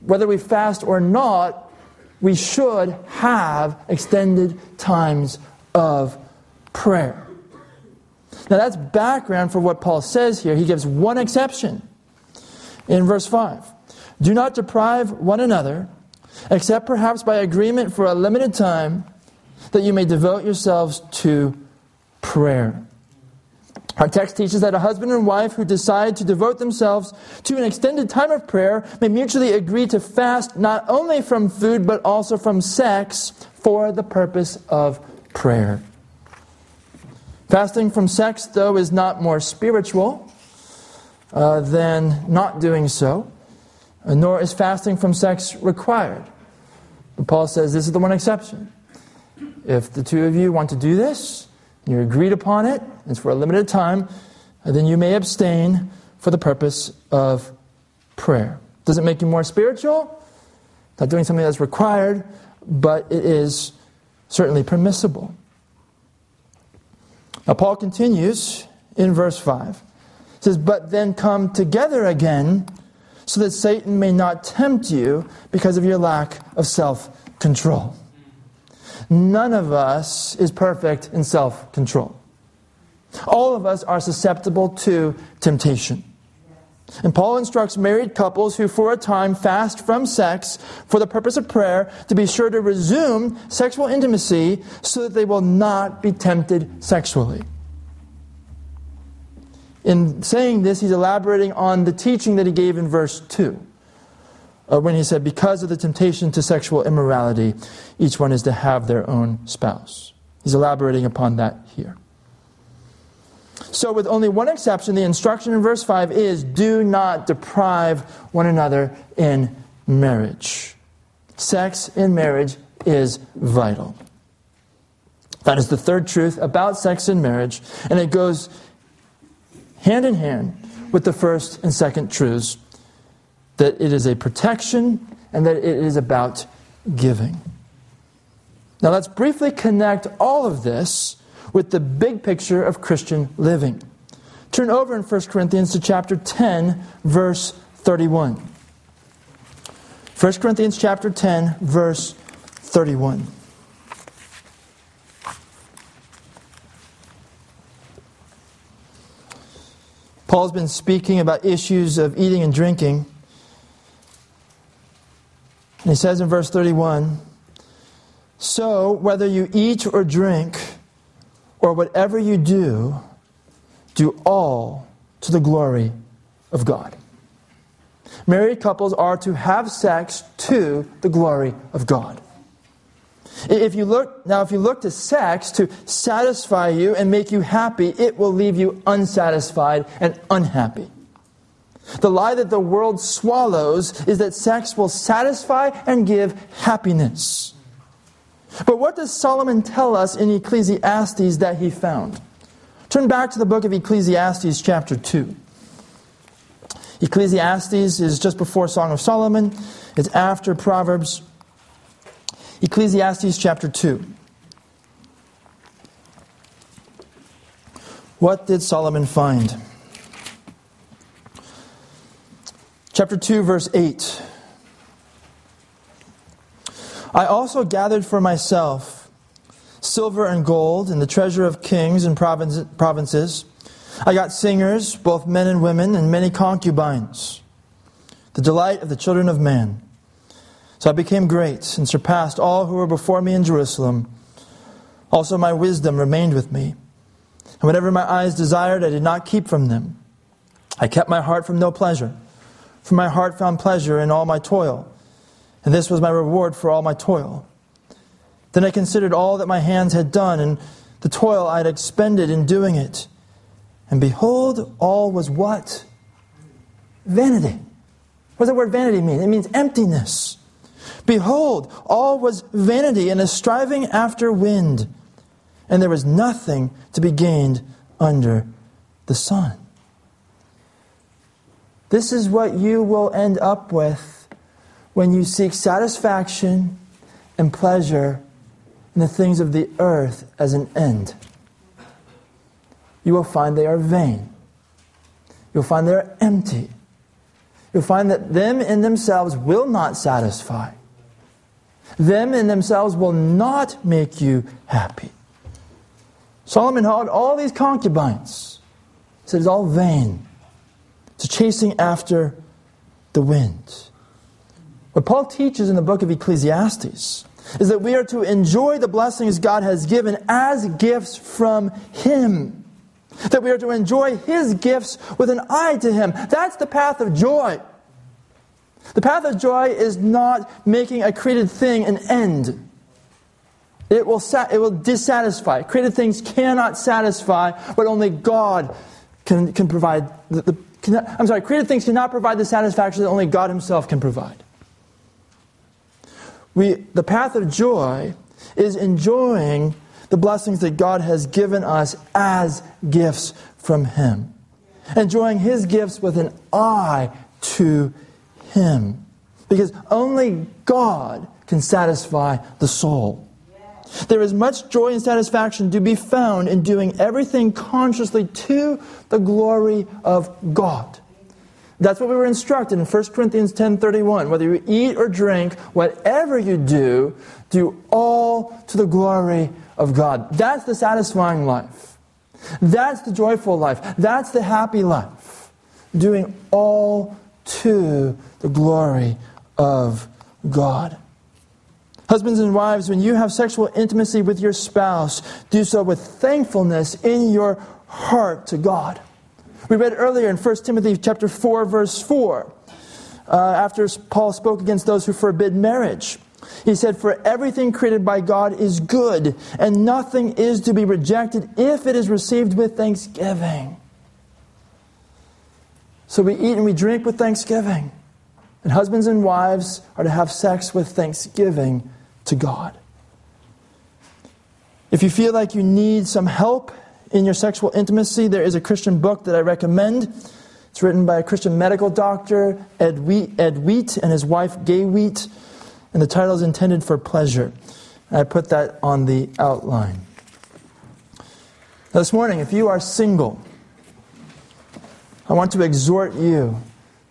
whether we fast or not, we should have extended times of prayer. Now, that's background for what Paul says here. He gives one exception in verse 5. Do not deprive one another, except perhaps by agreement for a limited time, that you may devote yourselves to prayer. Our text teaches that a husband and wife who decide to devote themselves to an extended time of prayer may mutually agree to fast not only from food but also from sex for the purpose of prayer. Fasting from sex, though, is not more spiritual uh, than not doing so, nor is fasting from sex required. But Paul says this is the one exception. If the two of you want to do this, you agreed upon it, it's for a limited time, then you may abstain for the purpose of prayer. Does it make you more spiritual? Not doing something that's required, but it is certainly permissible. Now, Paul continues in verse 5. He says, But then come together again, so that Satan may not tempt you because of your lack of self control. None of us is perfect in self control. All of us are susceptible to temptation. And Paul instructs married couples who, for a time, fast from sex for the purpose of prayer to be sure to resume sexual intimacy so that they will not be tempted sexually. In saying this, he's elaborating on the teaching that he gave in verse 2 uh, when he said, Because of the temptation to sexual immorality, each one is to have their own spouse. He's elaborating upon that here. So, with only one exception, the instruction in verse 5 is do not deprive one another in marriage. Sex in marriage is vital. That is the third truth about sex in marriage, and it goes hand in hand with the first and second truths that it is a protection and that it is about giving. Now, let's briefly connect all of this with the big picture of Christian living. Turn over in 1 Corinthians to chapter 10, verse 31. 1 Corinthians chapter 10, verse 31. Paul's been speaking about issues of eating and drinking. And he says in verse 31 So, whether you eat or drink, or whatever you do, do all to the glory of God. Married couples are to have sex to the glory of God. If you look, now, if you look to sex to satisfy you and make you happy, it will leave you unsatisfied and unhappy. The lie that the world swallows is that sex will satisfy and give happiness. But what does Solomon tell us in Ecclesiastes that he found? Turn back to the book of Ecclesiastes, chapter 2. Ecclesiastes is just before Song of Solomon, it's after Proverbs. Ecclesiastes, chapter 2. What did Solomon find? Chapter 2, verse 8. I also gathered for myself silver and gold and the treasure of kings and provinces. I got singers, both men and women, and many concubines, the delight of the children of man. So I became great and surpassed all who were before me in Jerusalem. Also, my wisdom remained with me. And whatever my eyes desired, I did not keep from them. I kept my heart from no pleasure, for my heart found pleasure in all my toil and this was my reward for all my toil. Then I considered all that my hands had done and the toil I had expended in doing it. And behold, all was what? Vanity. What does the word vanity mean? It means emptiness. Behold, all was vanity and a striving after wind, and there was nothing to be gained under the sun. This is what you will end up with when you seek satisfaction and pleasure in the things of the earth as an end, you will find they are vain. You'll find they are empty. You'll find that them in themselves will not satisfy. Them in themselves will not make you happy. Solomon had all these concubines. He said it's all vain. It's chasing after the wind. What Paul teaches in the book of Ecclesiastes is that we are to enjoy the blessings God has given as gifts from Him. That we are to enjoy His gifts with an eye to Him. That's the path of joy. The path of joy is not making a created thing an end. It will, it will dissatisfy. Created things cannot satisfy, but only God can, can provide. The, the, can, I'm sorry, created things cannot provide the satisfaction that only God Himself can provide. We, the path of joy is enjoying the blessings that God has given us as gifts from Him. Enjoying His gifts with an eye to Him. Because only God can satisfy the soul. There is much joy and satisfaction to be found in doing everything consciously to the glory of God. That's what we were instructed in 1 Corinthians 10:31. Whether you eat or drink, whatever you do, do all to the glory of God. That's the satisfying life. That's the joyful life. That's the happy life. Doing all to the glory of God. Husbands and wives, when you have sexual intimacy with your spouse, do so with thankfulness in your heart to God. We read earlier in 1 Timothy chapter 4, verse 4, uh, after Paul spoke against those who forbid marriage. He said, For everything created by God is good, and nothing is to be rejected if it is received with thanksgiving. So we eat and we drink with thanksgiving. And husbands and wives are to have sex with thanksgiving to God. If you feel like you need some help in your sexual intimacy, there is a Christian book that I recommend. It's written by a Christian medical doctor, Ed Wheat, Ed Wheat and his wife, Gaye Wheat, and the title is Intended for Pleasure. I put that on the outline. Now, this morning, if you are single, I want to exhort you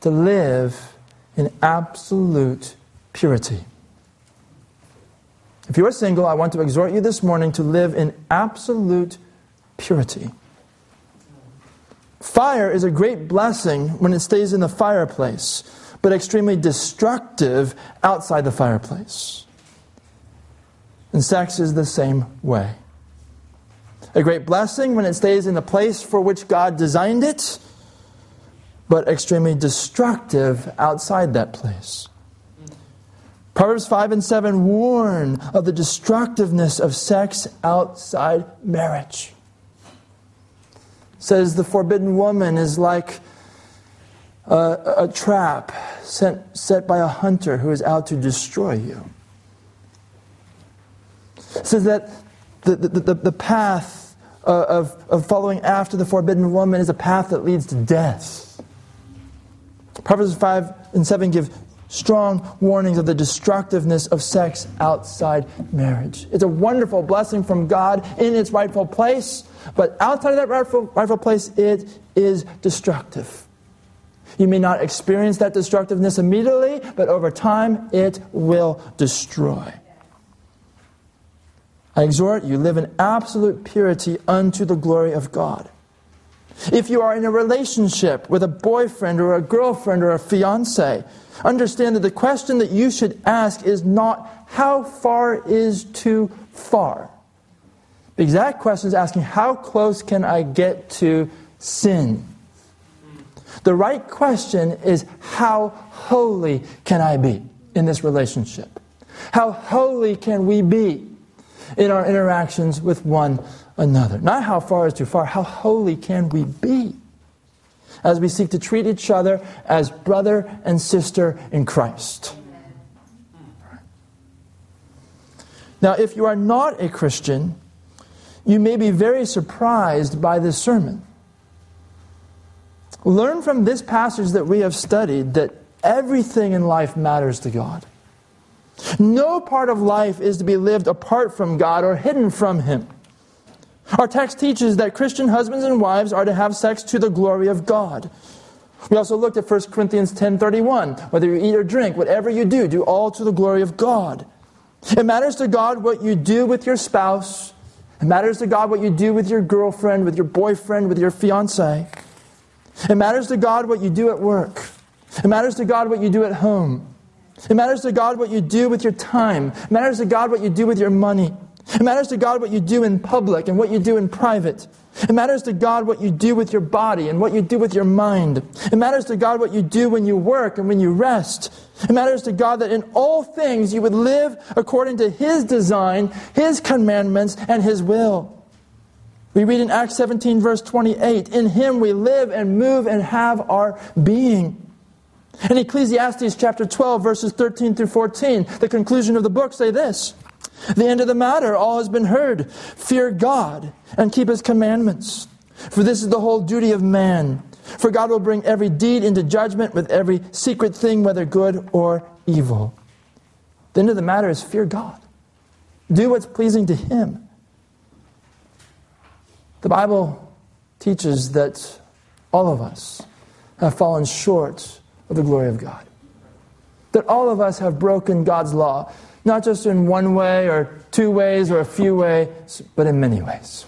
to live in absolute purity. If you are single, I want to exhort you this morning to live in absolute purity. Fire is a great blessing when it stays in the fireplace, but extremely destructive outside the fireplace. And sex is the same way. A great blessing when it stays in the place for which God designed it, but extremely destructive outside that place. Proverbs 5 and 7 warn of the destructiveness of sex outside marriage. It says the forbidden woman is like a, a trap set, set by a hunter who is out to destroy you. It says that the, the, the, the path uh, of, of following after the forbidden woman is a path that leads to death. Proverbs 5 and 7 give strong warnings of the destructiveness of sex outside marriage. It's a wonderful blessing from God in its rightful place, but outside of that rightful, rightful place, it is destructive. You may not experience that destructiveness immediately, but over time it will destroy. I exhort you, live in absolute purity unto the glory of God. If you are in a relationship with a boyfriend or a girlfriend or a fiance, understand that the question that you should ask is not how far is too far. The exact question is asking how close can I get to sin? The right question is how holy can I be in this relationship? How holy can we be in our interactions with one another? Not how far is too far, how holy can we be as we seek to treat each other as brother and sister in Christ? Now, if you are not a Christian, you may be very surprised by this sermon. Learn from this passage that we have studied that everything in life matters to God. No part of life is to be lived apart from God or hidden from Him. Our text teaches that Christian husbands and wives are to have sex to the glory of God. We also looked at 1 Corinthians 10:31, whether you eat or drink, whatever you do, do all to the glory of God. It matters to God what you do with your spouse. It matters to God what you do with your girlfriend, with your boyfriend, with your fiance. It matters to God what you do at work. It matters to God what you do at home. It matters to God what you do with your time. It matters to God what you do with your money. It matters to God what you do in public and what you do in private. It matters to God what you do with your body and what you do with your mind. It matters to God what you do when you work and when you rest. It matters to God that in all things you would live according to His design, His commandments, and His will. We read in Acts 17, verse 28 In him we live and move and have our being. In Ecclesiastes chapter 12, verses 13 through 14, the conclusion of the book say this The end of the matter, all has been heard. Fear God and keep his commandments. For this is the whole duty of man. For God will bring every deed into judgment with every secret thing, whether good or evil. The end of the matter is fear God. Do what's pleasing to him. The Bible teaches that all of us have fallen short of the glory of God. That all of us have broken God's law, not just in one way or two ways or a few ways, but in many ways.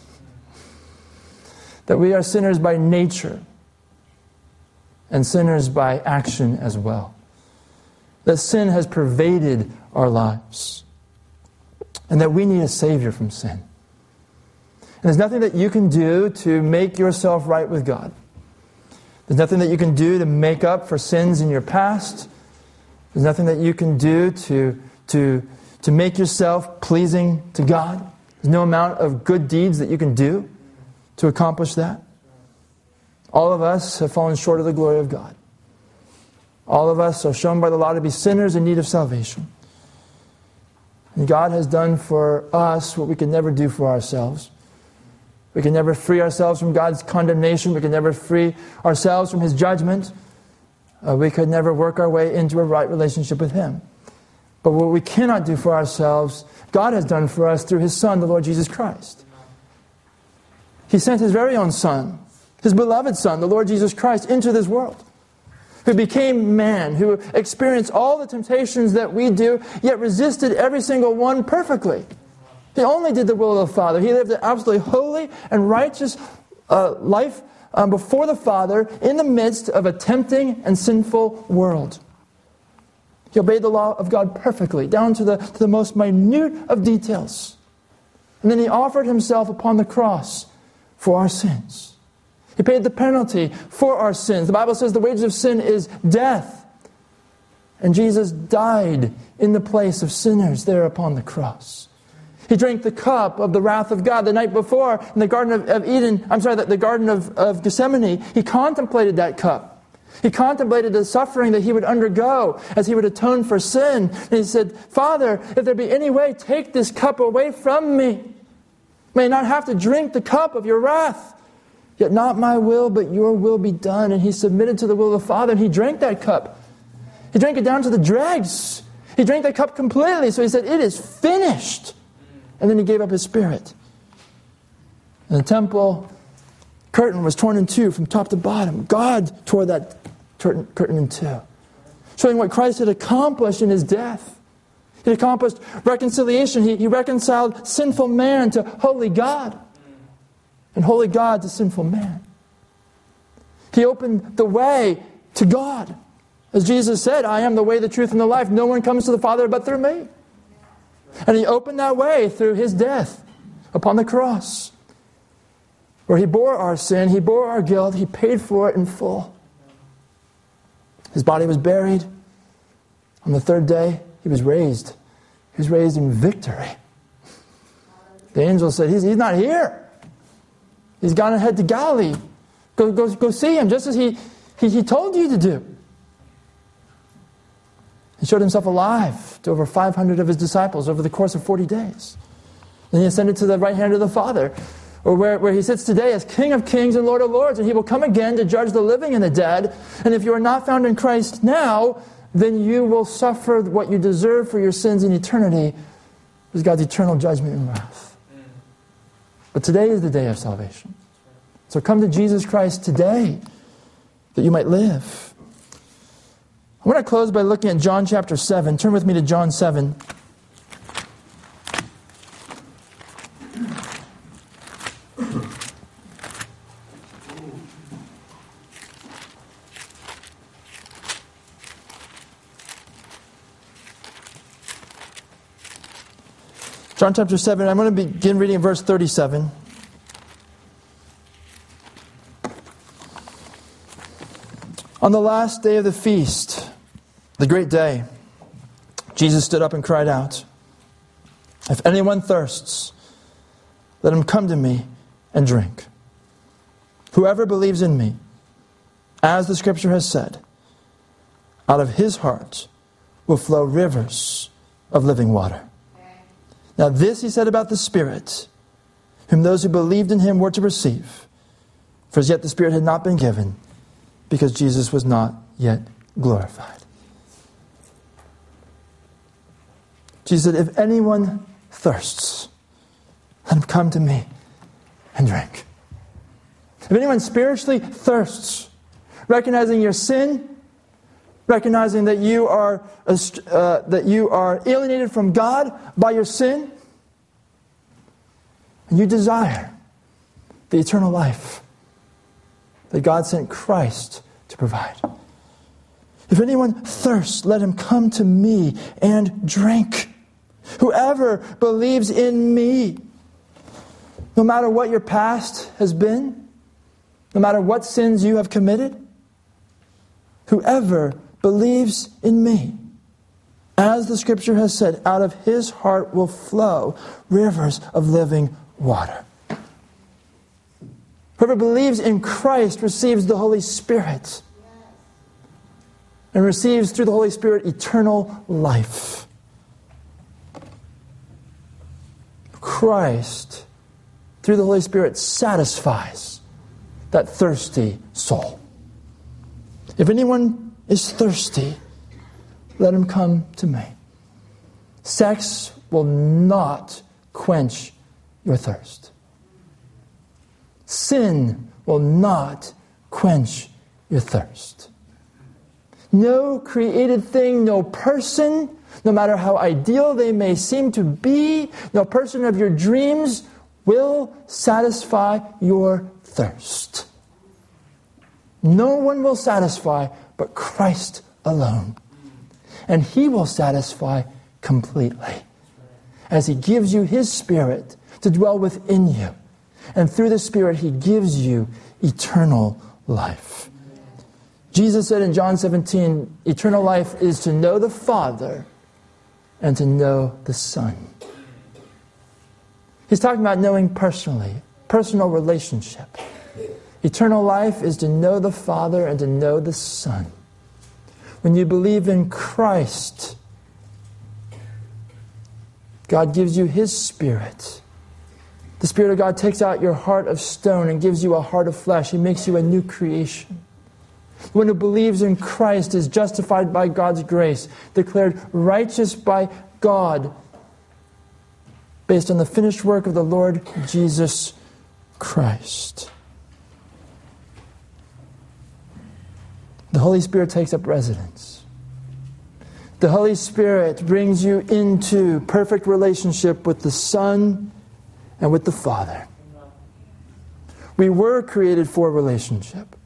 That we are sinners by nature and sinners by action as well. That sin has pervaded our lives and that we need a Savior from sin. And There's nothing that you can do to make yourself right with God. There's nothing that you can do to make up for sins in your past. There's nothing that you can do to, to, to make yourself pleasing to God. There's no amount of good deeds that you can do to accomplish that. All of us have fallen short of the glory of God. All of us are shown by the law to be sinners in need of salvation. And God has done for us what we could never do for ourselves. We can never free ourselves from God's condemnation. We can never free ourselves from His judgment. Uh, we could never work our way into a right relationship with Him. But what we cannot do for ourselves, God has done for us through His Son, the Lord Jesus Christ. He sent His very own Son, His beloved Son, the Lord Jesus Christ, into this world, who became man, who experienced all the temptations that we do, yet resisted every single one perfectly. He only did the will of the Father. He lived an absolutely holy and righteous uh, life um, before the Father in the midst of a tempting and sinful world. He obeyed the law of God perfectly, down to the, to the most minute of details. And then he offered himself upon the cross for our sins. He paid the penalty for our sins. The Bible says the wages of sin is death. And Jesus died in the place of sinners there upon the cross. He drank the cup of the wrath of God the night before in the Garden of, Eden, I'm sorry, the Garden of, of Gethsemane. He contemplated that cup. He contemplated the suffering that he would undergo as he would atone for sin. And he said, Father, if there be any way, take this cup away from me. May I not have to drink the cup of your wrath. Yet not my will, but your will be done. And he submitted to the will of the Father, and he drank that cup. He drank it down to the dregs. He drank that cup completely. So he said, It is finished. And then he gave up his spirit. And the temple curtain was torn in two from top to bottom. God tore that curtain in two, showing what Christ had accomplished in his death. He accomplished reconciliation. He, he reconciled sinful man to holy God, and holy God to sinful man. He opened the way to God. As Jesus said, I am the way, the truth, and the life. No one comes to the Father but through me. And he opened that way through his death upon the cross, where he bore our sin, he bore our guilt, he paid for it in full. His body was buried. On the third day, he was raised. He was raised in victory. The angel said, He's, he's not here. He's gone ahead to Galilee. Go, go, go see him, just as he, he, he told you to do. He showed himself alive to over 500 of his disciples over the course of 40 days. Then he ascended to the right hand of the Father, or where, where he sits today as King of kings and Lord of lords, and he will come again to judge the living and the dead. And if you are not found in Christ now, then you will suffer what you deserve for your sins in eternity, is God's eternal judgment and wrath. But today is the day of salvation. So come to Jesus Christ today that you might live. I want to close by looking at John chapter 7. Turn with me to John 7. John chapter 7, I'm going to begin reading verse 37. On the last day of the feast, the great day, Jesus stood up and cried out, If anyone thirsts, let him come to me and drink. Whoever believes in me, as the scripture has said, out of his heart will flow rivers of living water. Now, this he said about the Spirit, whom those who believed in him were to receive. For as yet the Spirit had not been given, because Jesus was not yet glorified. Jesus said, If anyone thirsts, let him come to me and drink. If anyone spiritually thirsts, recognizing your sin, recognizing that you are uh, that you are alienated from God by your sin, and you desire the eternal life that God sent Christ to provide. If anyone thirsts, let him come to me and drink. Whoever believes in me, no matter what your past has been, no matter what sins you have committed, whoever believes in me, as the scripture has said, out of his heart will flow rivers of living water. Whoever believes in Christ receives the Holy Spirit and receives through the Holy Spirit eternal life. Christ, through the Holy Spirit, satisfies that thirsty soul. If anyone is thirsty, let him come to me. Sex will not quench your thirst. Sin will not quench your thirst. No created thing, no person no matter how ideal they may seem to be, no person of your dreams will satisfy your thirst. No one will satisfy but Christ alone. And He will satisfy completely as He gives you His Spirit to dwell within you. And through the Spirit, He gives you eternal life. Jesus said in John 17, eternal life is to know the Father and to know the Son. He's talking about knowing personally, personal relationship. Eternal life is to know the Father and to know the Son. When you believe in Christ, God gives you His Spirit. The Spirit of God takes out your heart of stone and gives you a heart of flesh. He makes you a new creation. One who believes in Christ is justified by God's grace, declared righteous by God, based on the finished work of the Lord Jesus Christ. The Holy Spirit takes up residence. The Holy Spirit brings you into perfect relationship with the Son and with the Father. We were created for relationship.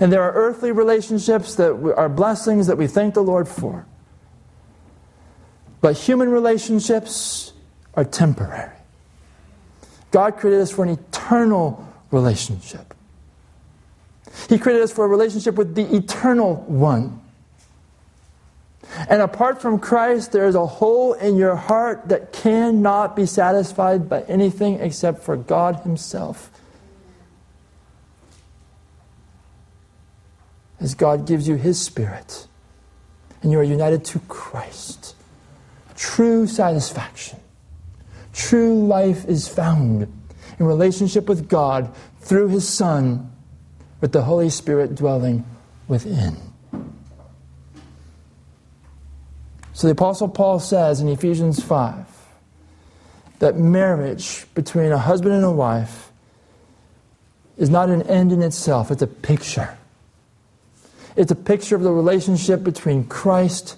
And there are earthly relationships that are blessings that we thank the Lord for. But human relationships are temporary. God created us for an eternal relationship. He created us for a relationship with the eternal one. And apart from Christ, there is a hole in your heart that cannot be satisfied by anything except for God Himself. As God gives you His Spirit, and you are united to Christ, true satisfaction, true life is found in relationship with God through His Son, with the Holy Spirit dwelling within. So the Apostle Paul says in Ephesians 5 that marriage between a husband and a wife is not an end in itself, it's a picture. It's a picture of the relationship between Christ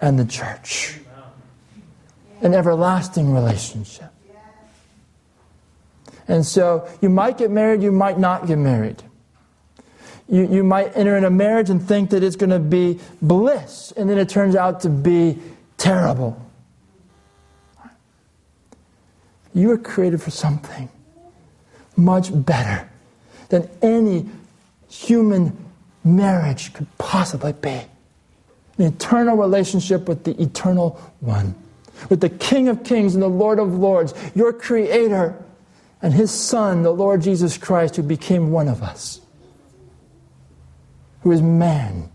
and the church. An everlasting relationship. And so you might get married, you might not get married. You, you might enter in a marriage and think that it's going to be bliss, and then it turns out to be terrible. You were created for something much better than any human marriage could possibly be an eternal relationship with the eternal one, with the King of Kings and the Lord of Lords, your Creator, and His Son, the Lord Jesus Christ, who became one of us who is man,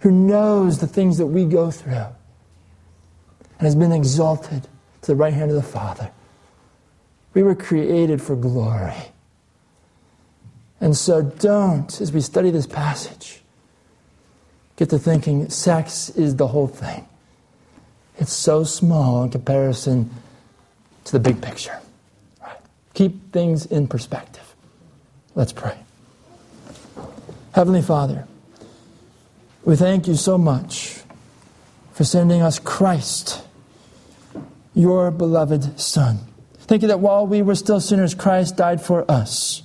who knows the things that we go through, and has been exalted to the right hand of the Father. We were created for glory. And so don't, as we study this passage, get to thinking sex is the whole thing. It's so small in comparison to the big picture. Right? Keep things in perspective. Let's pray. Heavenly Father, we thank you so much for sending us Christ, your beloved Son. Thank you that while we were still sinners, Christ died for us.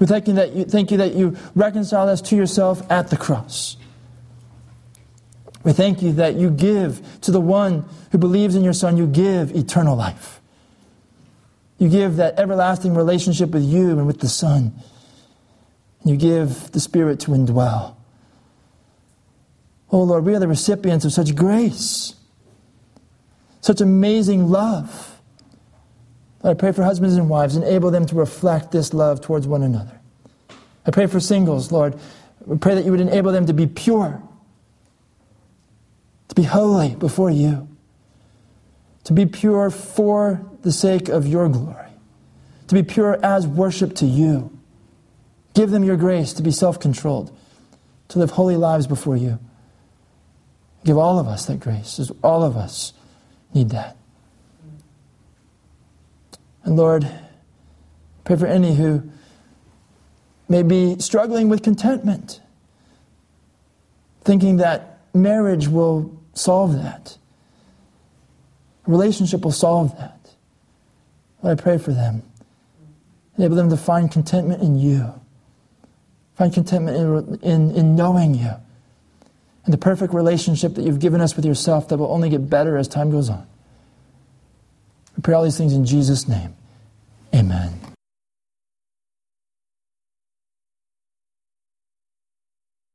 We thank you that you, thank you, that you reconciled us to yourself at the cross. We thank you that you give to the one who believes in your Son, you give eternal life. You give that everlasting relationship with you and with the Son. You give the Spirit to indwell. Oh Lord, we are the recipients of such grace, such amazing love. I pray for husbands and wives, enable them to reflect this love towards one another. I pray for singles, Lord. I pray that you would enable them to be pure, to be holy before you, to be pure for the sake of your glory, to be pure as worship to you. Give them your grace to be self controlled, to live holy lives before you. Give all of us that grace, as all of us need that. And Lord, pray for any who may be struggling with contentment, thinking that marriage will solve that, a relationship will solve that. Lord, I pray for them. Enable them to find contentment in you. Find contentment in, in, in knowing you and the perfect relationship that you've given us with yourself that will only get better as time goes on. We pray all these things in Jesus' name. Amen.